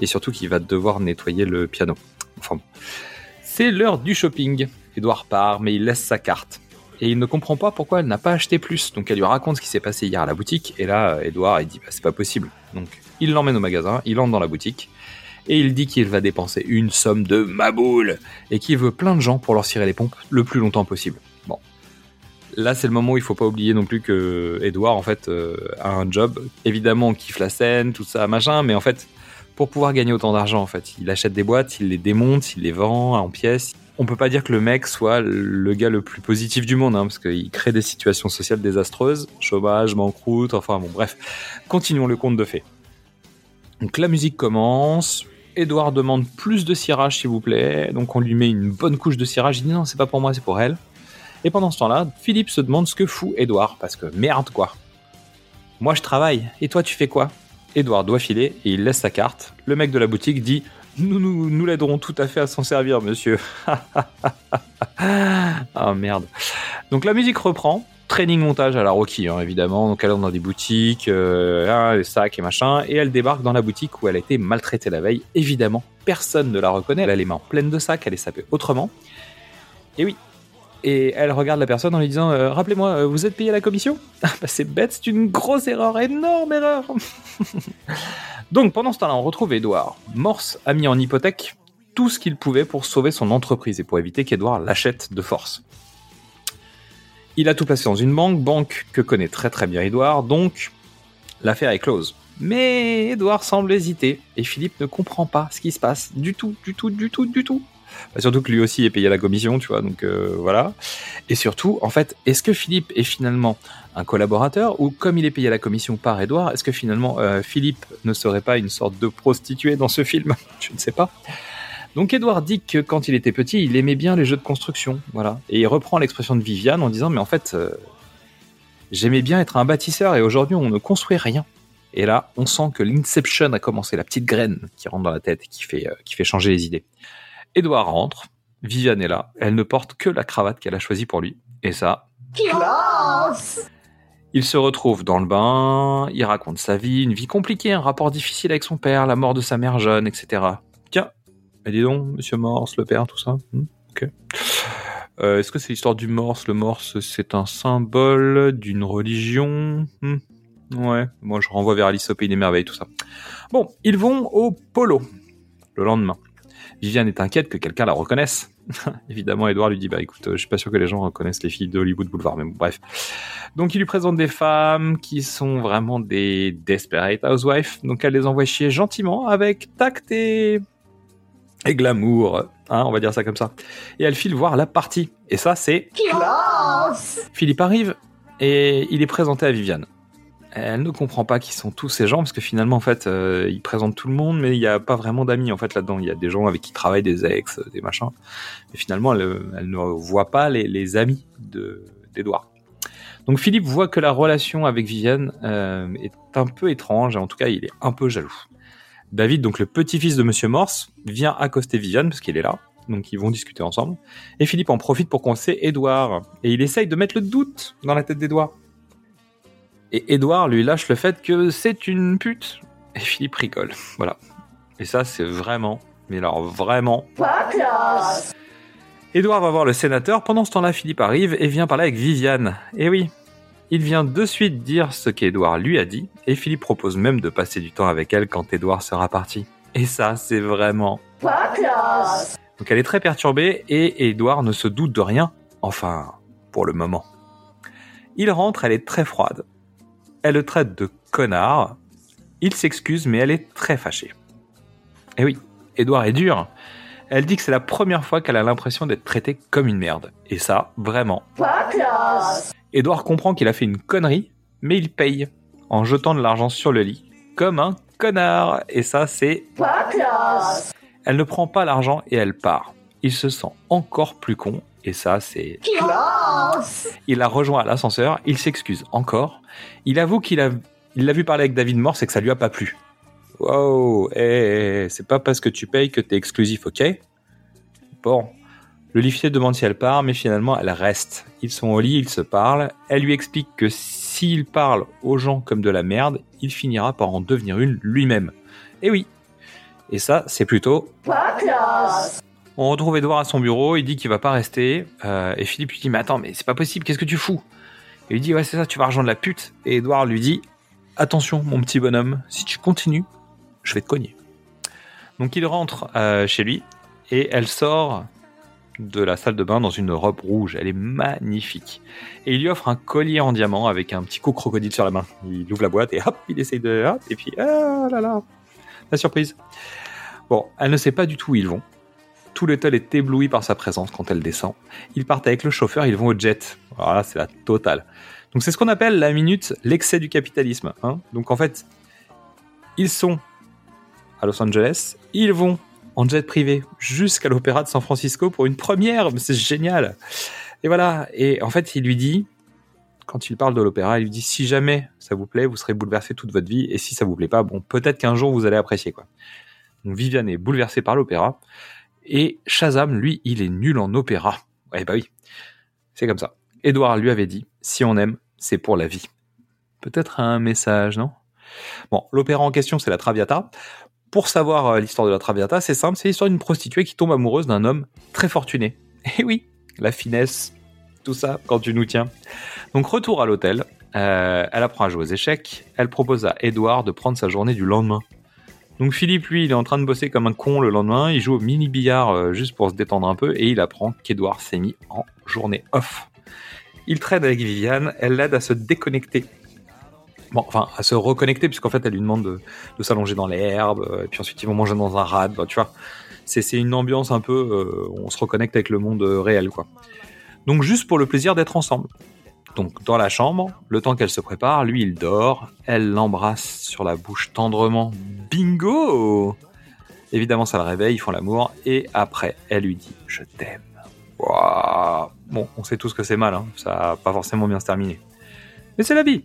et surtout qui va devoir nettoyer le piano. Enfin, bon. c'est l'heure du shopping. Edouard part, mais il laisse sa carte. Et il ne comprend pas pourquoi elle n'a pas acheté plus. Donc elle lui raconte ce qui s'est passé hier à la boutique, et là, Edouard, il dit, bah, c'est pas possible. Donc il l'emmène au magasin, il entre dans la boutique, et il dit qu'il va dépenser une somme de maboule, et qu'il veut plein de gens pour leur cirer les pompes le plus longtemps possible. Bon, Là, c'est le moment où il faut pas oublier non plus que Edouard, en fait, euh, a un job. Évidemment, on kiffe la scène, tout ça, machin, mais en fait, pour pouvoir gagner autant d'argent, en fait, il achète des boîtes, il les démonte, il les vend en pièces. On peut pas dire que le mec soit le gars le plus positif du monde, hein, parce qu'il crée des situations sociales désastreuses, chômage, banqueroute, enfin bon, bref. Continuons le conte de fées. Donc la musique commence. Edouard demande plus de cirage, s'il vous plaît. Donc on lui met une bonne couche de cirage. Il dit non, c'est pas pour moi, c'est pour elle. Et pendant ce temps-là, Philippe se demande ce que fout Edouard, parce que merde quoi. Moi je travaille, et toi tu fais quoi? Edouard doit filer, et il laisse sa carte. Le mec de la boutique dit Nous, nous, l'aiderons tout à fait à s'en servir, monsieur. ah merde. Donc la musique reprend. Training montage à la Rocky, hein, évidemment. Donc elle entre dans des boutiques, euh, hein, les sacs et machin. Et elle débarque dans la boutique où elle a été maltraitée la veille. Évidemment, personne ne la reconnaît. Elle a les mains pleines de sacs, elle est sapée autrement. Et oui, et elle regarde la personne en lui disant euh, Rappelez-moi, euh, vous êtes payé la commission? Ah, bah, C'est bête, c'est une grosse erreur, énorme erreur Donc pendant ce temps-là, on retrouve Edouard. Morse a mis en hypothèque tout ce qu'il pouvait pour sauver son entreprise et pour éviter qu'Edouard l'achète de force. Il a tout placé dans une banque, banque que connaît très très bien Edouard, donc l'affaire est close. Mais Edouard semble hésiter et Philippe ne comprend pas ce qui se passe du tout, du tout, du tout, du tout. Surtout que lui aussi est payé à la commission, tu vois, donc euh, voilà. Et surtout, en fait, est-ce que Philippe est finalement un collaborateur ou comme il est payé à la commission par Edouard, est-ce que finalement euh, Philippe ne serait pas une sorte de prostituée dans ce film Je ne sais pas. Donc Edouard dit que quand il était petit, il aimait bien les jeux de construction, voilà. Et il reprend l'expression de Viviane en disant mais en fait, euh, j'aimais bien être un bâtisseur et aujourd'hui on ne construit rien. Et là, on sent que l'Inception a commencé, la petite graine qui rentre dans la tête et qui fait, qui fait changer les idées. Edouard rentre, Viviane est là, elle ne porte que la cravate qu'elle a choisie pour lui. Et ça, Classe. il se retrouve dans le bain, il raconte sa vie, une vie compliquée, un rapport difficile avec son père, la mort de sa mère jeune, etc. Tiens, mais dis donc, monsieur Morse, le père, tout ça. hmm, ok. Euh, Est-ce que c'est l'histoire du Morse? Le Morse, c'est un symbole d'une religion Hmm, Ouais, moi je renvoie vers Alice au Pays des Merveilles, tout ça. Bon, ils vont au polo le lendemain. Viviane est inquiète que quelqu'un la reconnaisse. Évidemment, Edouard lui dit Bah écoute, euh, je suis pas sûr que les gens reconnaissent les filles de Hollywood Boulevard, mais bon, bref. Donc il lui présente des femmes qui sont vraiment des desperate housewives. Donc elle les envoie chier gentiment avec tact et, et glamour, hein, on va dire ça comme ça. Et elle file voir la partie. Et ça, c'est Classe Philippe arrive et il est présenté à Viviane. Elle ne comprend pas qui sont tous ces gens parce que finalement en fait euh, il présente tout le monde mais il n'y a pas vraiment d'amis en fait là-dedans. Il y a des gens avec qui il travaille, des ex, des machins. Et finalement elle, elle ne voit pas les, amis de d'Edouard. Donc Philippe voit que la relation avec Viviane euh, est un peu étrange et en tout cas il est un peu jaloux. David, donc le petit-fils de Monsieur Morse, vient accoster Viviane parce qu'il est là. Donc ils vont discuter ensemble. Et Philippe en profite pour conseiller Édouard. Et il essaye de mettre le doute dans la tête d'Édouard. Et Édouard lui lâche le fait que c'est une pute. Et Philippe rigole. Voilà. Et ça, c'est vraiment, mais alors vraiment. Pas classe Édouard va voir le sénateur. Pendant ce temps-là, Philippe arrive et vient parler avec Viviane. Et oui. Il vient de suite dire ce qu'Édouard lui a dit. Et Philippe propose même de passer du temps avec elle quand Édouard sera parti. Et ça, c'est vraiment Pas classe donc elle est très perturbée et Edouard ne se doute de rien, enfin, pour le moment. Il rentre, elle est très froide. Elle le traite de connard. Il s'excuse, mais elle est très fâchée. Et oui, Edouard est dur. Elle dit que c'est la première fois qu'elle a l'impression d'être traitée comme une merde. Et ça, vraiment. Pas classe Edouard comprend qu'il a fait une connerie, mais il paye en jetant de l'argent sur le lit, comme un connard. Et ça, c'est Pas classe Elle ne prend pas l'argent et elle part. Il se sent encore plus con, et ça, c'est... Classe Il la rejoint à l'ascenseur, il s'excuse encore. Il avoue qu'il a, il l'a vu parler avec David Morse et que ça lui a pas plu. Wow, eh, c'est pas parce que tu payes que t'es exclusif, ok? Bon. Le liftier demande si elle part, mais finalement elle reste. Ils sont au lit, ils se parlent. Elle lui explique que s'il parle aux gens comme de la merde, il finira par en devenir une lui-même. Et oui. Et ça, c'est plutôt Pas classe on retrouve Edouard à son bureau, il dit qu'il va pas rester, euh, et Philippe lui dit mais attends mais c'est pas possible, qu'est-ce que tu fous? Et il dit ouais c'est ça, tu vas rejoindre la pute. Et Edouard lui dit attention mon petit bonhomme, si tu continues, je vais te cogner. Donc il rentre euh, chez lui et elle sort de la salle de bain dans une robe rouge, elle est magnifique. Et il lui offre un collier en diamant avec un petit coup crocodile sur la main. Il ouvre la boîte et hop, il essaye de et puis ah là là, la surprise. Bon, elle ne sait pas du tout où ils vont. Tout l'hôtel est ébloui par sa présence quand elle descend. Ils partent avec le chauffeur, ils vont au jet. Voilà, c'est la totale. Donc c'est ce qu'on appelle la minute l'excès du capitalisme. hein. Donc en fait, ils sont à Los Angeles, ils vont en jet privé jusqu'à l'opéra de San Francisco pour une première, mais c'est génial. Et voilà, et en fait, il lui dit, quand il parle de l'opéra, il lui dit si jamais ça vous plaît, vous serez bouleversé toute votre vie, et si ça vous plaît pas, bon, peut-être qu'un jour vous allez apprécier quoi. Donc Viviane est bouleversée par l'opéra, et Shazam, lui, il est nul en opéra. Ouais, bah oui, c'est comme ça. Edouard lui avait dit si on aime, c'est pour la vie. Peut-être un message, non? Bon, l'opéra en question, c'est la Traviata. Pour savoir euh, l'histoire de la Traviata, c'est simple, c'est l'histoire d'une prostituée qui tombe amoureuse d'un homme très fortuné. Et oui, la finesse, tout ça, quand tu nous tiens. Donc retour à l'hôtel, euh, elle apprend à jouer aux échecs, elle propose à Edouard de prendre sa journée du lendemain. Donc Philippe, lui, il est en train de bosser comme un con le lendemain, il joue au mini-billard euh, juste pour se détendre un peu, et il apprend qu'Edouard s'est mis en journée off. Il traîne avec Viviane, elle l'aide à se déconnecter. Bon, enfin, à se reconnecter, puisqu'en fait, elle lui demande de, s'allonger dans euh, et puis ensuite ils vont manger dans un rad, bah, tu vois. C'est c'est une ambiance un peu, euh, on se reconnecte avec le monde euh, réel, quoi. Donc juste pour le plaisir d'être ensemble. Donc dans la chambre, le temps qu'elle se prépare, lui il dort, elle l'embrasse sur la bouche tendrement. Bingo Évidemment ça le réveille, ils font l'amour, et après elle lui dit je t'aime. Waouh Bon, on sait tous que c'est mal, hein. ça va pas forcément bien se terminer. Mais c'est la vie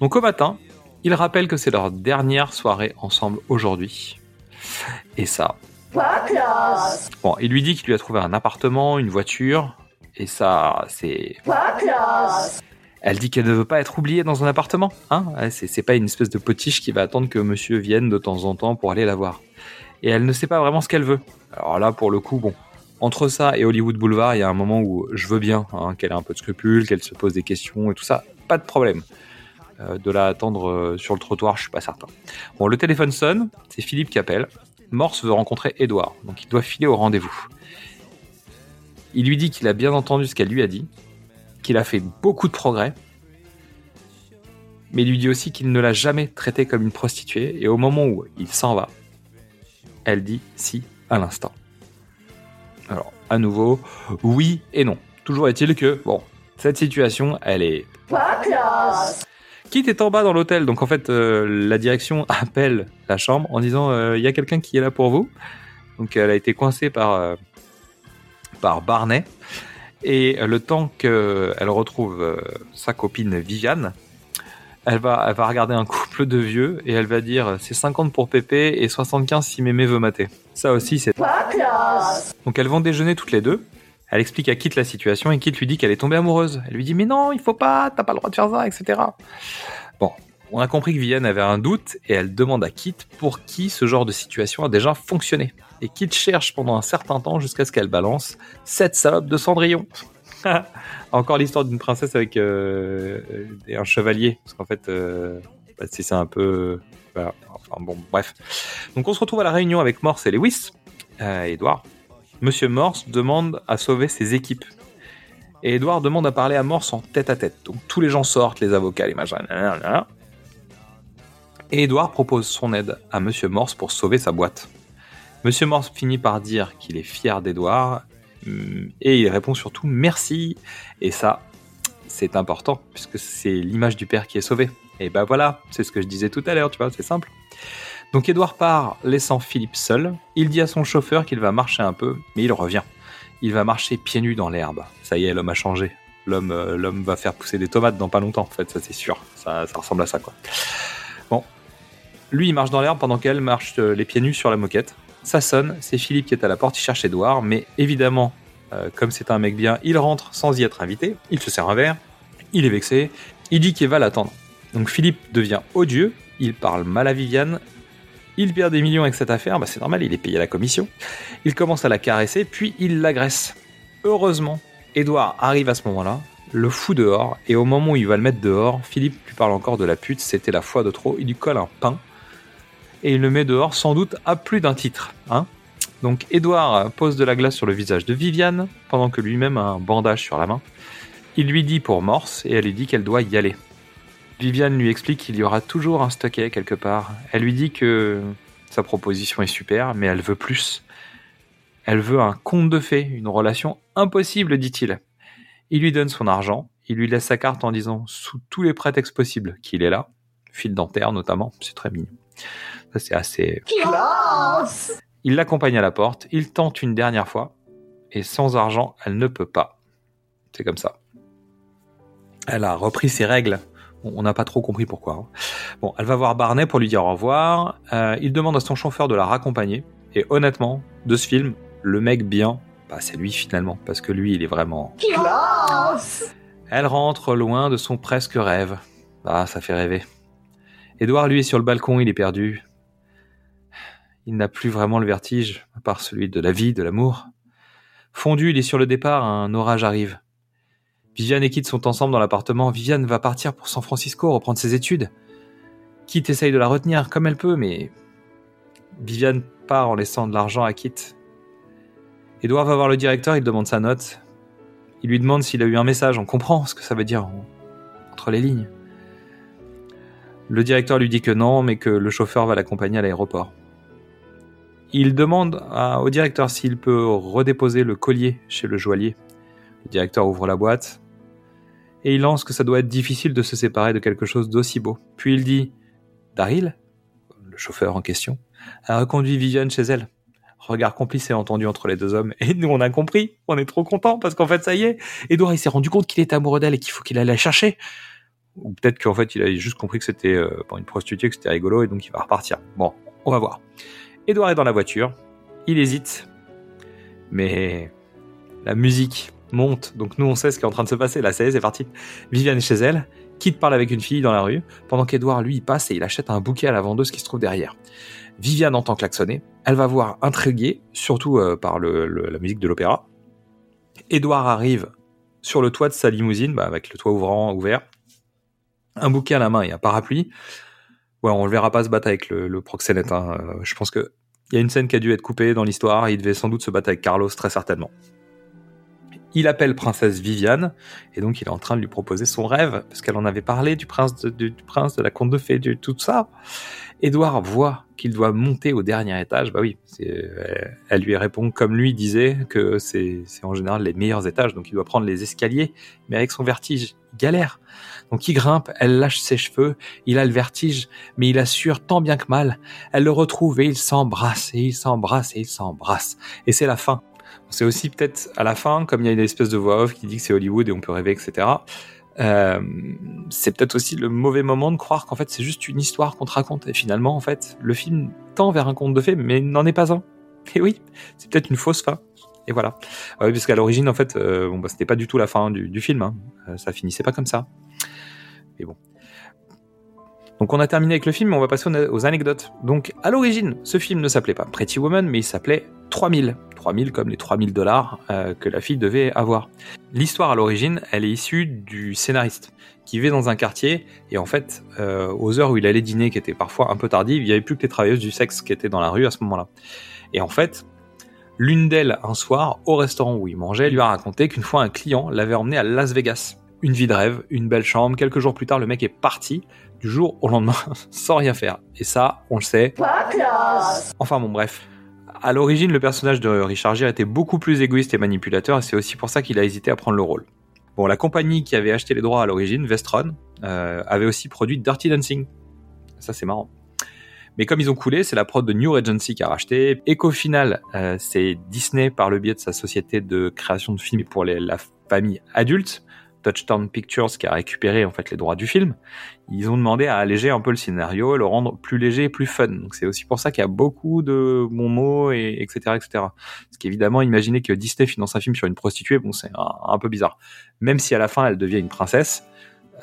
Donc au matin, il rappelle que c'est leur dernière soirée ensemble aujourd'hui. Et ça, bon, il lui dit qu'il lui a trouvé un appartement, une voiture, et ça, c'est Elle dit qu'elle ne veut pas être oubliée dans un appartement. Hein c'est pas une espèce de potiche qui va attendre que monsieur vienne de temps en temps pour aller la voir. Et elle ne sait pas vraiment ce qu'elle veut. Alors là, pour le coup, bon. Entre ça et Hollywood Boulevard, il y a un moment où je veux bien hein, qu'elle ait un peu de scrupules, qu'elle se pose des questions et tout ça. Pas de problème. Euh, de la attendre euh, sur le trottoir, je suis pas certain. Bon, le téléphone sonne, c'est Philippe qui appelle. Morse veut rencontrer Edouard, donc il doit filer au rendez-vous. Il lui dit qu'il a bien entendu ce qu'elle lui a dit, qu'il a fait beaucoup de progrès, mais il lui dit aussi qu'il ne l'a jamais traitée comme une prostituée, et au moment où il s'en va, elle dit si à l'instant. Alors, à nouveau, oui et non. Toujours est-il que, bon, cette situation, elle est Pas classe. Kit est en bas dans l'hôtel, donc en fait, euh, la direction appelle la chambre en disant euh, il y a quelqu'un qui est là pour vous. Donc elle a été coincée par, euh, par Barney. Et le temps qu'elle retrouve euh, sa copine Viviane, elle va, elle va regarder un couple de vieux et elle va dire c'est 50 pour Pépé et 75 si Mémé veut mater. Ça aussi, c'est. Pas classe. Donc elles vont déjeuner toutes les deux. Elle explique à Kit la situation et Kit lui dit qu'elle est tombée amoureuse. Elle lui dit mais non, il faut pas, t'as pas le droit de faire ça, etc. Bon, on a compris que Viviane avait un doute et elle demande à Kit pour qui ce genre de situation a déjà fonctionné. Et Kit cherche pendant un certain temps jusqu'à ce qu'elle balance cette salope de Cendrillon. Encore l'histoire d'une princesse avec euh, un chevalier, parce qu'en fait, euh, bah, c'est un peu, enfin bon, bref. Donc on se retrouve à la réunion avec Morse et Lewis, euh, Edouard. Monsieur Morse demande à sauver ses équipes. Et Edouard demande à parler à Morse en tête à tête. Donc tous les gens sortent, les avocats, les machins. Et Edouard propose son aide à Monsieur Morse pour sauver sa boîte. Monsieur Morse finit par dire qu'il est fier d'Edouard hum, et il répond surtout merci. Et ça, c'est important puisque c'est l'image du père qui est sauvée. Et ben voilà, c'est ce que je disais tout à l'heure, tu vois, c'est simple. Donc Edouard part, laissant Philippe seul. Il dit à son chauffeur qu'il va marcher un peu, mais il revient. Il va marcher pieds nus dans l'herbe. Ça y est, l'homme a changé. L'homme, euh, l'homme va faire pousser des tomates dans pas longtemps, en fait, ça c'est sûr. Ça, ça ressemble à ça, quoi. Lui, il marche dans l'herbe pendant qu'elle marche euh, les pieds nus sur la moquette. Ça sonne, c'est Philippe qui est à la porte, il cherche Edouard, mais évidemment, euh, comme c'est un mec bien, il rentre sans y être invité, il se sert un verre, il est vexé, il dit qu'il va l'attendre. Donc Philippe devient odieux, il parle mal à Viviane, il perd des millions avec cette affaire, bah c'est normal, il est payé la commission. Il commence à la caresser, puis il l'agresse. Heureusement, Edouard arrive à ce moment-là, le fout dehors, et au moment où il va le mettre dehors, Philippe lui parle encore de la pute, c'était la fois de trop, il lui colle un pain, et il le met dehors sans doute à plus d'un titre. Hein Donc Edouard pose de la glace sur le visage de Viviane, pendant que lui-même a un bandage sur la main. Il lui dit pour Morse, et elle lui dit qu'elle doit y aller. Viviane lui explique qu'il y aura toujours un stocket quelque part. Elle lui dit que sa proposition est super, mais elle veut plus. Elle veut un conte de fées, une relation impossible, dit-il. Il lui donne son argent, il lui laisse sa carte en disant, sous tous les prétextes possibles, qu'il est là, fil dentaire notamment, c'est très mignon. Ça c'est assez... Classe. Il l'accompagne à la porte, il tente une dernière fois, et sans argent, elle ne peut pas. C'est comme ça. Elle a repris ses règles. On n'a pas trop compris pourquoi. hein. Bon, elle va voir Barney pour lui dire au revoir. Euh, il demande à son chauffeur de la raccompagner. Et honnêtement, de ce film, le mec bien, bah, c'est lui finalement, parce que lui, il est vraiment. Classe. Elle rentre loin de son presque rêve. Ah, ça fait rêver. Édouard, lui, est sur le balcon, il est perdu. Il n'a plus vraiment le vertige, à part celui de la vie, de l'amour. Fondu, il est sur le départ, un orage arrive. Viviane et Kit sont ensemble dans l'appartement. Viviane va partir pour San Francisco, reprendre ses études. Kit essaye de la retenir comme elle peut, mais Viviane part en laissant de l'argent à Kit. Edouard va voir le directeur, il demande sa note. Il lui demande s'il a eu un message. On comprend ce que ça veut dire en- entre les lignes. Le directeur lui dit que non, mais que le chauffeur va l'accompagner à l'aéroport. Il demande au directeur s'il peut redéposer le collier chez le joaillier. Le directeur ouvre la boîte et il lance que ça doit être difficile de se séparer de quelque chose d'aussi beau. Puis il dit Daryl, le chauffeur en question, a reconduit Viviane chez elle. Regard complice et entendu entre les deux hommes. Et nous, on a compris. On est trop contents parce qu'en fait, ça y est. Edouard, il s'est rendu compte qu'il était amoureux d'elle et qu'il faut qu'il allait la chercher. Ou peut-être qu'en fait, il a juste compris que c'était euh, bon, une prostituée, que c'était rigolo et donc il va repartir. Bon, on va voir. Edouard est dans la voiture. Il hésite. Mais la musique monte. Donc nous, on sait ce qui est en train de se passer. Ça y est, c'est parti. Viviane est chez elle. Kit parle avec une fille dans la rue, pendant qu'Edouard, lui, il passe et il achète un bouquet à la vendeuse qui se trouve derrière. Viviane entend klaxonner. Elle va voir intriguée, surtout euh, par le- le- la musique de l'opéra. Edouard arrive sur le toit de sa limousine, bah, avec le toit ouvrant, ouvert. Un bouquet à la main et un parapluie. Ouais, on le verra pas se battre avec le, proxénète. hein. Euh, Je pense que il y a une scène qui a dû être coupée dans l'histoire. Il devait sans doute se battre avec Carlos, très certainement. Il appelle princesse Viviane et donc il est en train de lui proposer son rêve parce qu'elle en avait parlé du prince de, du, prince de la conte de fées, de tout ça. Édouard voit qu'il doit monter au dernier étage. Bah oui, euh, elle lui répond comme lui disait que c'est c'est en général les meilleurs étages, donc il doit prendre les escaliers, mais avec son vertige, il galère. Donc il grimpe, elle lâche ses cheveux, il a le vertige, mais il assure tant bien que mal. Elle le retrouve et ils s'embrassent, et ils s'embrassent, et ils s'embrassent. Et c'est la fin. C'est aussi peut-être à la fin, comme il y a une espèce de voix off qui dit que c'est Hollywood et on peut rêver, etc. Euh, c'est peut-être aussi le mauvais moment de croire qu'en fait c'est juste une histoire qu'on te raconte et finalement en fait le film tend vers un conte de fées mais n'en est pas un. Et oui, c'est peut-être une fausse fin. Et voilà. Oui, parce qu'à l'origine en fait, euh, bon bah c'était pas du tout la fin du, du film. Hein. Euh, ça finissait pas comme ça. Mais bon. Donc on a terminé avec le film, mais on va passer aux, anecdotes. Donc à l'origine, ce film ne s'appelait pas Pretty Woman, mais il s'appelait 3000. 3000 comme les 3000 dollars euh, que la fille devait avoir. L'histoire à l'origine, elle est issue du scénariste qui vivait dans un quartier et en fait, euh, aux heures où il allait dîner, qui étaient parfois un peu tardives, il n'y avait plus que les travailleuses du sexe qui étaient dans la rue à ce moment-là. Et en fait, l'une d'elles, un soir, au restaurant où il mangeait, lui a raconté qu'une fois un client l'avait emmené à Las Vegas. Une vie de rêve, une belle chambre. Quelques jours plus tard, le mec est parti du jour au lendemain sans rien faire. Et ça, on le sait. Pas classe. Enfin bon, bref. À l'origine, le personnage de Richard Gere était beaucoup plus égoïste et manipulateur, et c'est aussi pour ça qu'il a hésité à prendre le rôle. Bon, la compagnie qui avait acheté les droits à l'origine, Vestron, euh, avait aussi produit Dirty Dancing. Ça, c'est marrant. Mais comme ils ont coulé, c'est la prod de New Regency qui a racheté, et qu'au final, euh, c'est Disney, par le biais de sa société de création de films pour les- la famille adulte, Touchdown Pictures, qui a récupéré en fait les droits du film, ils ont demandé à alléger un peu le scénario, le rendre plus léger et plus fun. Donc c'est aussi pour ça qu'il y a beaucoup de bons mots, et etc., etc. Parce qu'évidemment, imaginer que Disney finance un film sur une prostituée, bon, c'est un, peu bizarre. Même si à la fin elle devient une princesse,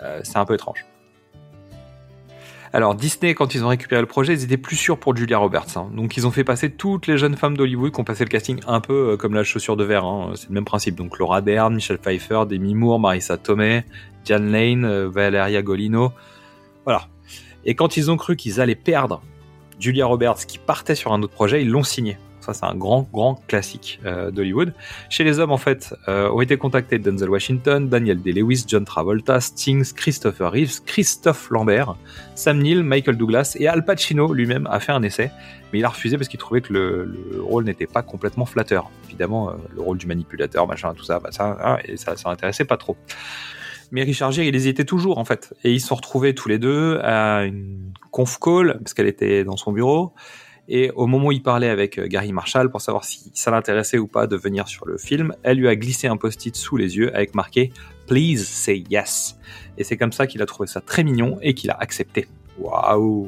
euh, c'est un peu étrange. Alors Disney, quand ils ont récupéré le projet, ils étaient plus sûrs pour Julia Roberts. hein. Donc ils ont fait passer toutes les jeunes femmes d'Hollywood qui ont passé le casting un peu euh, comme la chaussure de verre. hein. C'est le même principe. Donc Laura Dern, Michelle Pfeiffer, Demi Moore, Marissa Tomei, Jan Lane, euh, Valeria Golino. Voilà. Et quand ils ont cru qu'ils allaient perdre Julia Roberts qui partait sur un autre projet, ils l'ont signé. C'est un grand, grand classique euh, d'Hollywood. Chez les hommes, en fait, euh, ont été contactés Denzel Washington, Daniel Day-Lewis, John Travolta, Stings, Christopher Reeves, Christophe Lambert, Sam Neill, Michael Douglas et Al Pacino lui-même a fait un essai, mais il a refusé parce qu'il trouvait que le, le rôle n'était pas complètement flatteur. Évidemment, euh, le rôle du manipulateur, machin, tout ça, bah, ça, hein, et ça, ça intéressait pas trop. Mais Richard Gere, il hésitait toujours en fait, et ils se sont retrouvés tous les deux à une conf call parce qu'elle était dans son bureau. Et au moment où il parlait avec euh, Gary Marshall pour savoir si ça l'intéressait ou pas de venir sur le film, elle lui a glissé un post-it sous les yeux avec marqué Please say yes. Et c'est comme ça qu'il a trouvé ça très mignon et qu'il a accepté. Waouh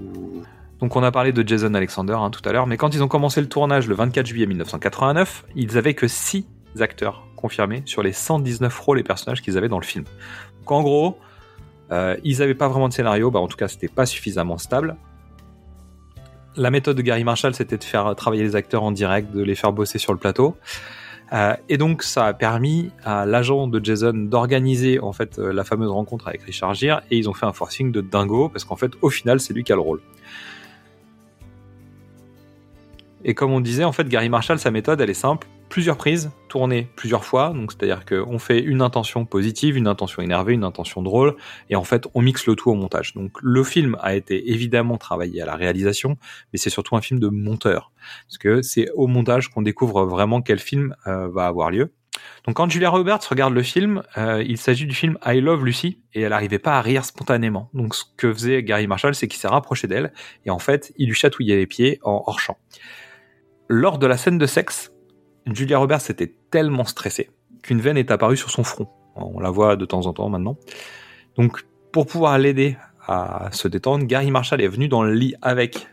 Donc on a parlé de Jason Alexander hein, tout à l'heure, mais quand ils ont commencé le tournage le 24 juillet 1989, ils avaient que 6 acteurs confirmés sur les 119 rôles et personnages qu'ils avaient dans le film. Donc en gros, euh, ils n'avaient pas vraiment de scénario, bah en tout cas c'était pas suffisamment stable. La méthode de Gary Marshall, c'était de faire travailler les acteurs en direct, de les faire bosser sur le plateau. Euh, et donc, ça a permis à l'agent de Jason d'organiser en fait euh, la fameuse rencontre avec Richard Gere, et ils ont fait un forcing de dingo parce qu'en fait, au final, c'est lui qui a le rôle. Et comme on disait, en fait, Gary Marshall, sa méthode, elle est simple. Plusieurs prises, tournées plusieurs fois. Donc, c'est-à-dire qu'on fait une intention positive, une intention énervée, une intention drôle. Et en fait, on mixe le tout au montage. Donc, le film a été évidemment travaillé à la réalisation, mais c'est surtout un film de monteur. Parce que c'est au montage qu'on découvre vraiment quel film euh, va avoir lieu. Donc quand Julia Roberts regarde le film, euh, il s'agit du film I Love Lucy et elle n'arrivait pas à rire spontanément. Donc ce que faisait Gary Marshall, c'est qu'il s'est rapproché d'elle et en fait, il lui chatouillait les pieds en hors champ. Lors de la scène de sexe, Julia Roberts était tellement stressée qu'une veine est apparue sur son front. On la voit de temps en temps maintenant. Donc pour pouvoir l'aider à se détendre, Gary Marshall est venu dans le lit avec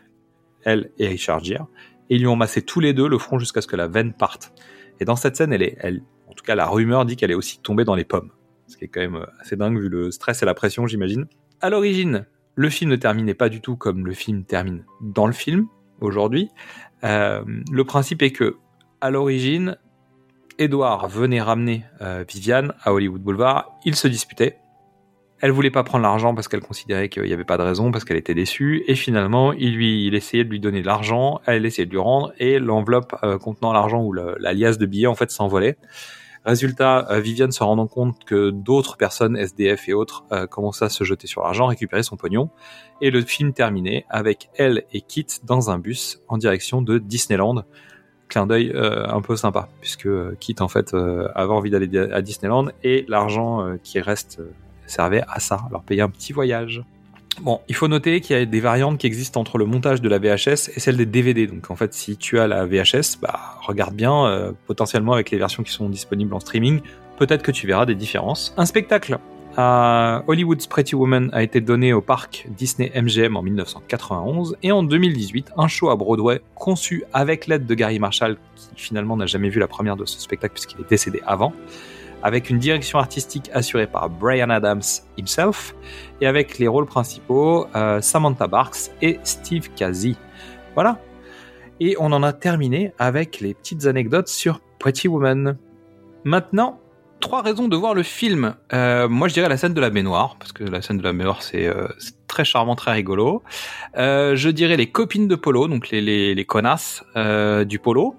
elle et Richard Gere et ils lui ont massé tous les deux le front jusqu'à ce que la veine parte. Et dans cette scène, elle est, elle, en tout cas, la rumeur dit qu'elle est aussi tombée dans les pommes. Ce qui est quand même assez dingue vu le stress et la pression, j'imagine. À l'origine, le film ne terminait pas du tout comme le film termine dans le film, aujourd'hui. Euh, le principe est que, à l'origine, Edward venait ramener euh, Viviane à Hollywood Boulevard. Ils se disputaient. Elle voulait pas prendre l'argent parce qu'elle considérait qu'il n'y avait pas de raison, parce qu'elle était déçue. Et finalement, il lui, il essayait de lui donner de l'argent, elle essayait de lui rendre, et l'enveloppe euh, contenant l'argent ou la liasse de billets en fait s'envolait. Résultat, euh, Viviane se rendant compte que d'autres personnes, SDF et autres, euh, commençaient à se jeter sur l'argent, récupérer son pognon. Et le film terminé avec elle et Kit dans un bus en direction de Disneyland. Clin d'œil euh, un peu sympa, puisque euh, Kit en fait euh, avait envie d'aller à Disneyland et l'argent qui reste servait à ça, leur payer un petit voyage. Bon, il faut noter qu'il y a des variantes qui existent entre le montage de la VHS et celle des DVD. Donc en fait, si tu as la VHS, bah regarde bien, euh, potentiellement avec les versions qui sont disponibles en streaming, peut-être que tu verras des différences. Un spectacle à Hollywood's Pretty Woman a été donné au parc Disney MGM en 1991 et en 2018, un show à Broadway conçu avec l'aide de Gary Marshall qui finalement n'a jamais vu la première de ce spectacle puisqu'il est décédé avant avec une direction artistique assurée par Brian Adams himself, et avec les rôles principaux euh, Samantha Barks et Steve Kazi. Voilà. Et on en a terminé avec les petites anecdotes sur Pretty Woman. Maintenant, trois raisons de voir le film. Euh, moi, je dirais la scène de la baignoire, parce que la scène de la baignoire, c'est euh, très charmant, très rigolo. Je dirais les copines de Polo, donc les, les, les connasses du Polo.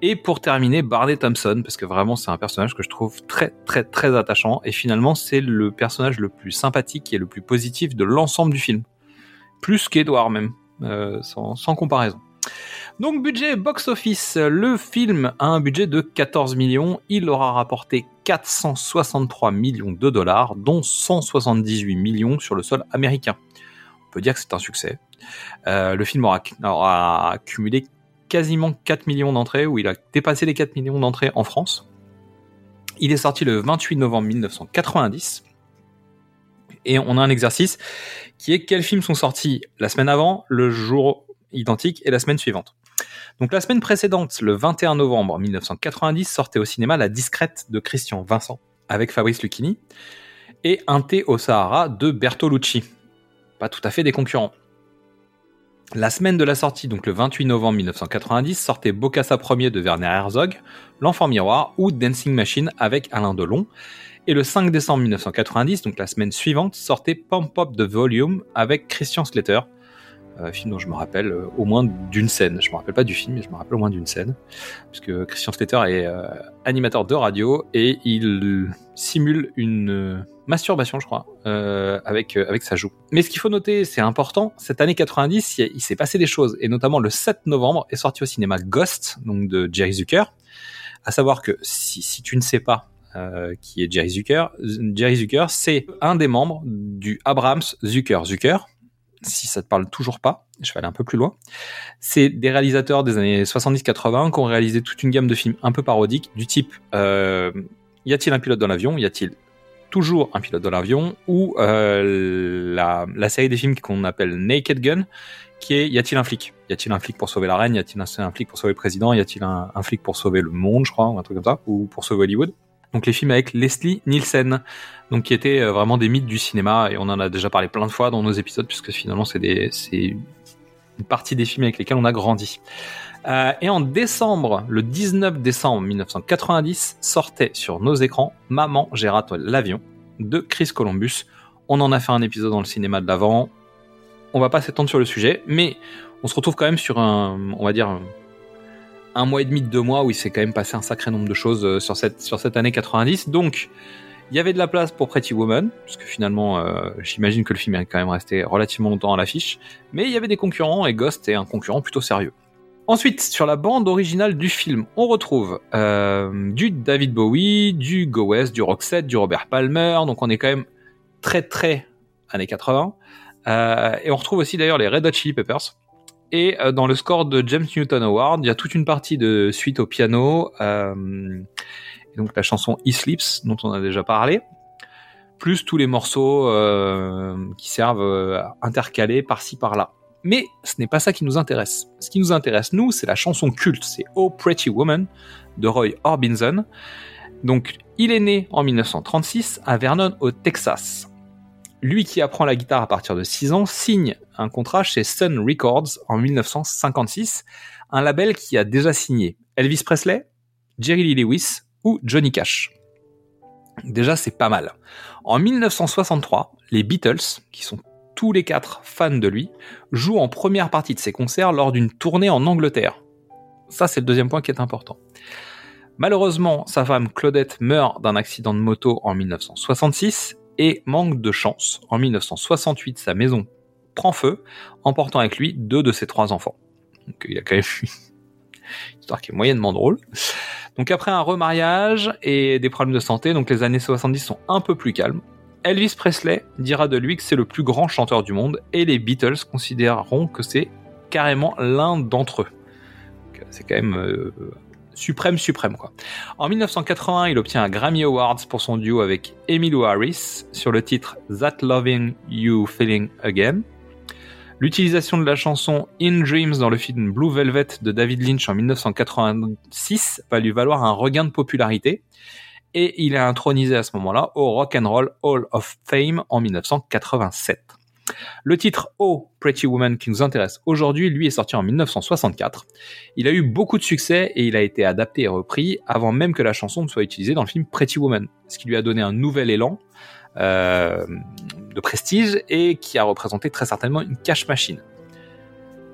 Et pour terminer, Barney Thompson, parce que vraiment c'est un personnage que je trouve très très très attachant, et finalement c'est le personnage le plus sympathique et le plus positif de l'ensemble du film. Plus qu'Edouard même, euh, sans, comparaison. Donc budget box-office, le film a un budget de 14 millions, il aura rapporté 463 millions de dollars, dont 178 millions sur le sol américain. On peut dire que c'est un succès. Euh, le film aura, aura accumulé quasiment 4 millions d'entrées, où il a dépassé les 4 millions d'entrées en France. Il est sorti le 28 novembre 1990. Et on a un exercice qui est quels films sont sortis la semaine avant, le jour identique et la semaine suivante. Donc la semaine précédente, le 21 novembre 1990, sortait au cinéma La Discrète de Christian Vincent avec Fabrice Lucchini et Un thé au Sahara de Bertolucci. Pas tout à fait des concurrents. La semaine de la sortie, donc le 28 novembre 1990, sortait Bocassa Premier de Werner Herzog, L'Enfant Miroir ou Dancing Machine avec Alain Delon. Et le 5 décembre 1990, donc la semaine suivante, sortait Pump Up the Volume avec Christian Slater, euh, film dont je me rappelle euh, au moins d'une scène. Je me rappelle pas du film, mais je me rappelle au moins d'une scène, puisque Christian Slater est euh, animateur de radio et il simule une masturbation, je crois, avec avec sa joue. Mais ce qu'il faut noter, c'est important, cette année 90, il, s'est passé des choses, et notamment le 7 novembre est sorti au cinéma Ghost, donc de Jerry Zucker. À savoir que si, si tu ne sais pas qui est Jerry Zucker, Jerry Zucker, c'est un des membres du Abrams Zucker Zucker. Si ça te parle toujours pas, je vais aller un peu plus loin. C'est des réalisateurs des années 70-80 qui ont réalisé toute une gamme de films un peu parodiques du type euh, Y a-t-il un pilote dans l'avion? Y a-t-il toujours un pilote dans l'avion? Ou euh, la, série des films qu'on appelle Naked Gun, qui est Y a-t-il un flic? Y a-t-il un flic pour sauver la reine? Y a-t-il un, un flic pour sauver le président? Y a-t-il un, un flic pour sauver le monde, je crois, ou un truc comme ça, ou pour sauver Hollywood? Donc les films avec Leslie Nielsen, donc qui étaient euh, vraiment des mythes du cinéma et on en a déjà parlé plein de fois dans nos épisodes puisque finalement c'est une partie des films avec lesquels on a grandi. Euh, et en décembre, le 19 décembre 1990, sortait sur nos écrans Maman, j'ai l'avion de Chris Columbus. On en a fait un épisode dans le cinéma de l'avant. On va pas s'étendre sur le sujet, mais on se retrouve quand même sur un, on va dire, mois et demi, deux mois où il s'est quand même passé un sacré nombre de choses euh, sur cette, sur cette année 90. Donc, il y avait de la place pour Pretty Woman, parce que finalement, euh, j'imagine que le film est quand même resté relativement longtemps à l'affiche, mais il y avait des concurrents et Ghost est un concurrent plutôt sérieux. Ensuite, sur la bande originale du film, on retrouve euh, du David Bowie, du Go West, du Roxette, du Robert Palmer, donc on est quand même très très années 80. Euh, et on retrouve aussi d'ailleurs les Red Hot Chili Peppers. Et euh, dans le score de James Newton Award, il y a toute une partie de suite au piano, donc la chanson He Sleeps, dont on a déjà parlé, plus tous les morceaux euh, qui servent euh, intercalés par-ci par-là. Mais ce n'est pas ça qui nous intéresse. Ce qui nous intéresse, nous, c'est la chanson culte, c'est Oh Pretty Woman de Roy Orbison. Donc, il est né en 1936 à Vernon, au Texas. Lui qui apprend la guitare à partir de 6 ans signe un contrat chez Sun Records en 1956, un label qui a déjà signé Elvis Presley, Jerry Lee Lewis ou Johnny Cash. Déjà, c'est pas mal. En 1963, les Beatles, qui sont tous les quatre fans de lui, jouent en première partie de ses concerts lors d'une tournée en Angleterre. Ça, c'est le deuxième point qui est important. Malheureusement, sa femme Claudette meurt d'un accident de moto en 1966 et manque de chance. En 1968, sa maison prend feu, emportant avec lui deux de ses trois enfants. Donc il a quand même histoire qui est moyennement drôle. Donc après un remariage et des problèmes de santé, donc les années 70 sont un peu plus calmes. Elvis Presley dira de lui que c'est le plus grand chanteur du monde et les Beatles considéreront que c'est carrément l'un d'entre eux. C'est quand même euh, suprême suprême quoi. En 1981, il obtient un Grammy Awards pour son duo avec Emmylou Harris sur le titre That Loving You Feeling Again. L'utilisation de la chanson In Dreams dans le film Blue Velvet de David Lynch en 1986 va lui valoir un regain de popularité et il est intronisé à ce moment-là au Rock and Roll Hall of Fame en 1987. Le titre Oh Pretty Woman qui nous intéresse aujourd'hui, lui est sorti en 1964. Il a eu beaucoup de succès et il a été adapté et repris avant même que la chanson ne soit utilisée dans le film Pretty Woman, ce qui lui a donné un nouvel élan euh, de prestige et qui a représenté très certainement une cash machine.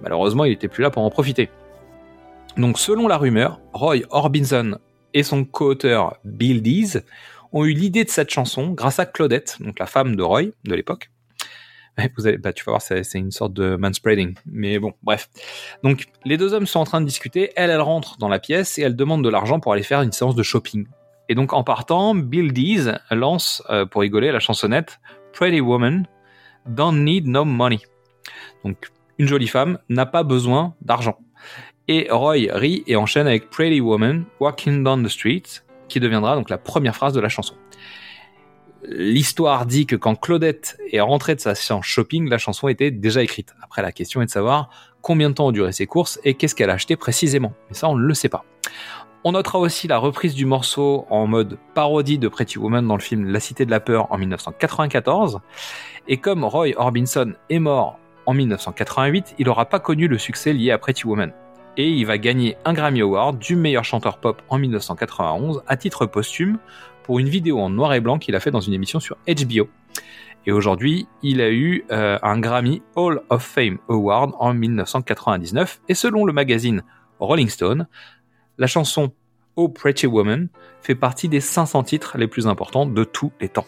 Malheureusement, il n'était plus là pour en profiter. Donc, selon la rumeur, Roy Orbison et son co-auteur Bill Dees ont eu l'idée de cette chanson grâce à Claudette, donc la femme de Roy de l'époque. Vous allez, bah, tu vas voir, c'est c'est une sorte de manspreading. Mais bon, bref. Donc, les deux hommes sont en train de discuter. Elle, elle rentre dans la pièce et elle demande de l'argent pour aller faire une séance de shopping. Et donc, en partant, Bill Dees lance, euh, pour rigoler, la chansonnette Pretty Woman, Don't Need No Money. Donc, une jolie femme n'a pas besoin d'argent. Et Roy rit et enchaîne avec Pretty Woman, Walking Down the Street, qui deviendra donc la première phrase de la chanson. L'histoire dit que quand Claudette est rentrée de sa séance shopping, la chanson était déjà écrite. Après, la question est de savoir combien de temps ont duré ses courses et qu'est-ce qu'elle a acheté précisément. Mais ça, on ne le sait pas. On notera aussi la reprise du morceau en mode parodie de Pretty Woman dans le film La Cité de la Peur en 1994. Et comme Roy Orbison est mort en 1988, il n'aura pas connu le succès lié à Pretty Woman. Et il va gagner un Grammy Award du meilleur chanteur pop en 1991 à titre posthume pour une vidéo en noir et blanc qu'il a fait dans une émission sur HBO. Et aujourd'hui, il a eu euh, un Grammy Hall of Fame Award en 1999. Et selon le magazine Rolling Stone, la chanson Oh Pretty Woman fait partie des 500 titres les plus importants de tous les temps.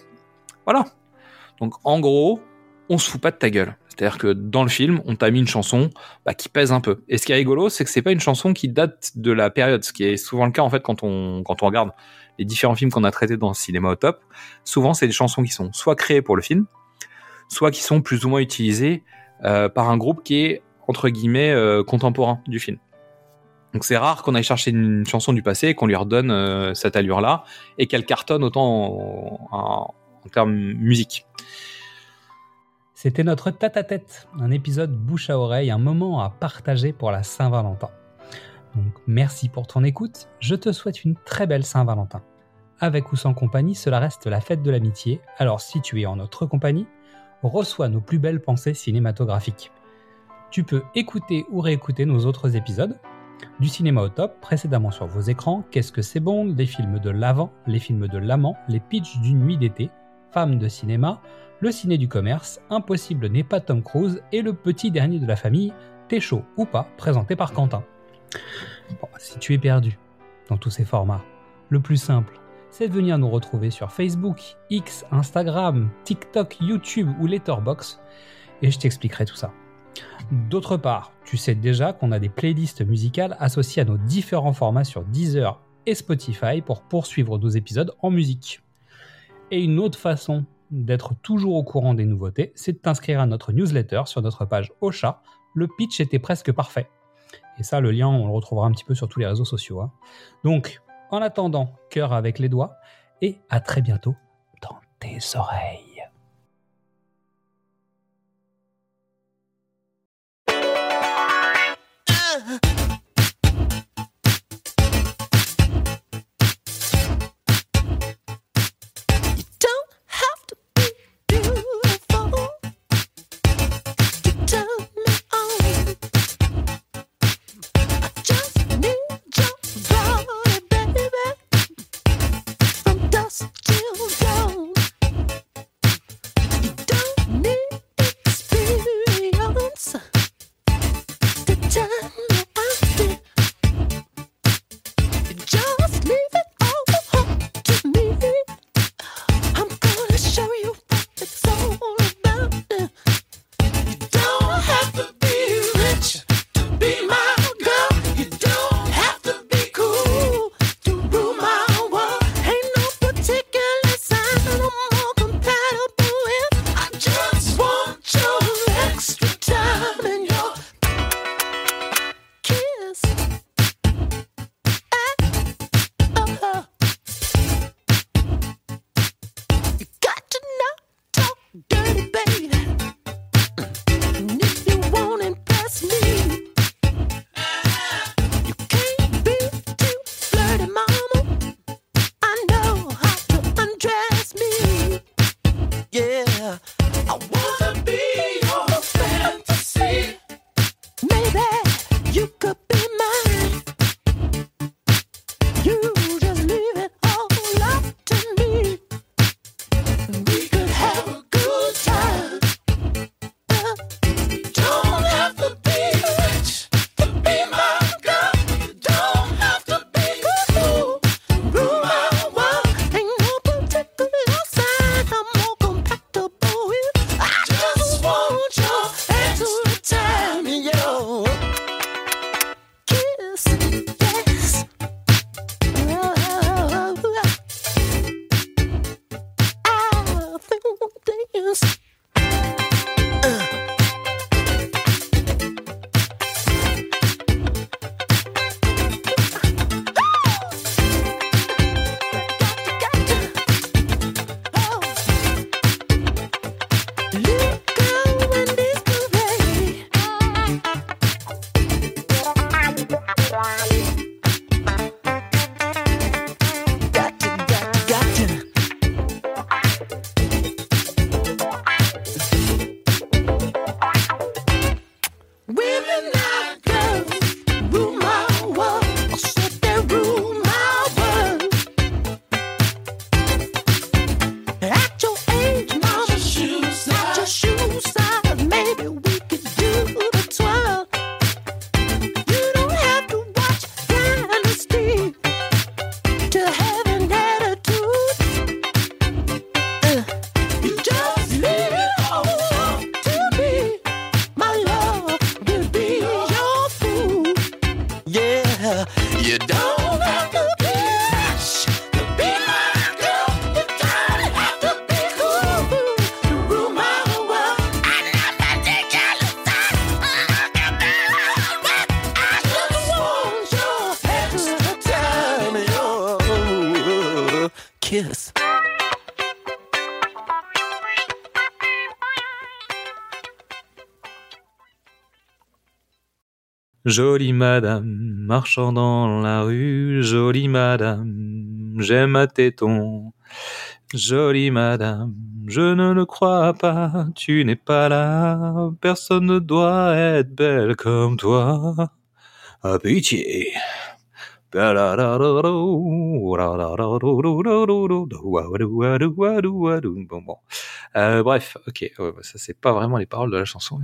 Voilà. Donc en gros, on se fout pas de ta gueule. C'est-à-dire que dans le film, on t'a mis une chanson bah, qui pèse un peu. Et ce qui est rigolo, c'est que c'est pas une chanson qui date de la période, ce qui est souvent le cas en fait quand on quand on regarde les différents films qu'on a traités dans cinéma au top. Souvent, c'est des chansons qui sont soit créées pour le film, soit qui sont plus ou moins utilisées euh, par un groupe qui est entre guillemets euh, contemporain du film. Donc c'est rare qu'on aille chercher une chanson du passé et qu'on lui redonne euh, cette allure-là et qu'elle cartonne autant en, termes musique. C'était notre tête-à-tête, un épisode bouche à oreille, un moment à partager pour la Saint-Valentin. Donc merci pour ton écoute, je te souhaite une très belle Saint-Valentin. Avec ou sans compagnie, cela reste la fête de l'amitié, alors si tu es en notre compagnie, reçois nos plus belles pensées cinématographiques. Tu peux écouter ou réécouter nos autres épisodes. Du cinéma au top, précédemment sur vos écrans, Qu'est-ce que c'est bon Les films de l'avant, les films de l'amant, les pitchs d'une nuit d'été, Femmes de cinéma, le ciné du commerce, Impossible n'est pas Tom Cruise et le petit dernier de la famille, T'es chaud ou pas, présenté par Quentin. Bon, si tu es perdu dans tous ces formats, le plus simple, c'est de venir nous retrouver sur Facebook, X, Instagram, TikTok, YouTube ou Letterboxd et je t'expliquerai tout ça. D'autre part, tu sais déjà qu'on a des playlists musicales associées à nos différents formats sur Deezer et Spotify pour poursuivre nos épisodes en musique. Et une autre façon d'être toujours au courant des nouveautés, c'est de t'inscrire à notre newsletter sur notre page Ocha. Le pitch était presque parfait. Et ça, le lien, on le retrouvera un petit peu sur tous les réseaux sociaux. hein. Donc, en attendant, cœur avec les doigts, et à très bientôt dans tes oreilles. Uh. Jolie madame, marchant dans la rue, jolie madame, j'aime à téton. Jolie madame, je ne le crois pas, tu n'es pas là, personne ne doit être belle comme toi. À pitié. Bref, ok, ça c'est pas vraiment les paroles de la chanson.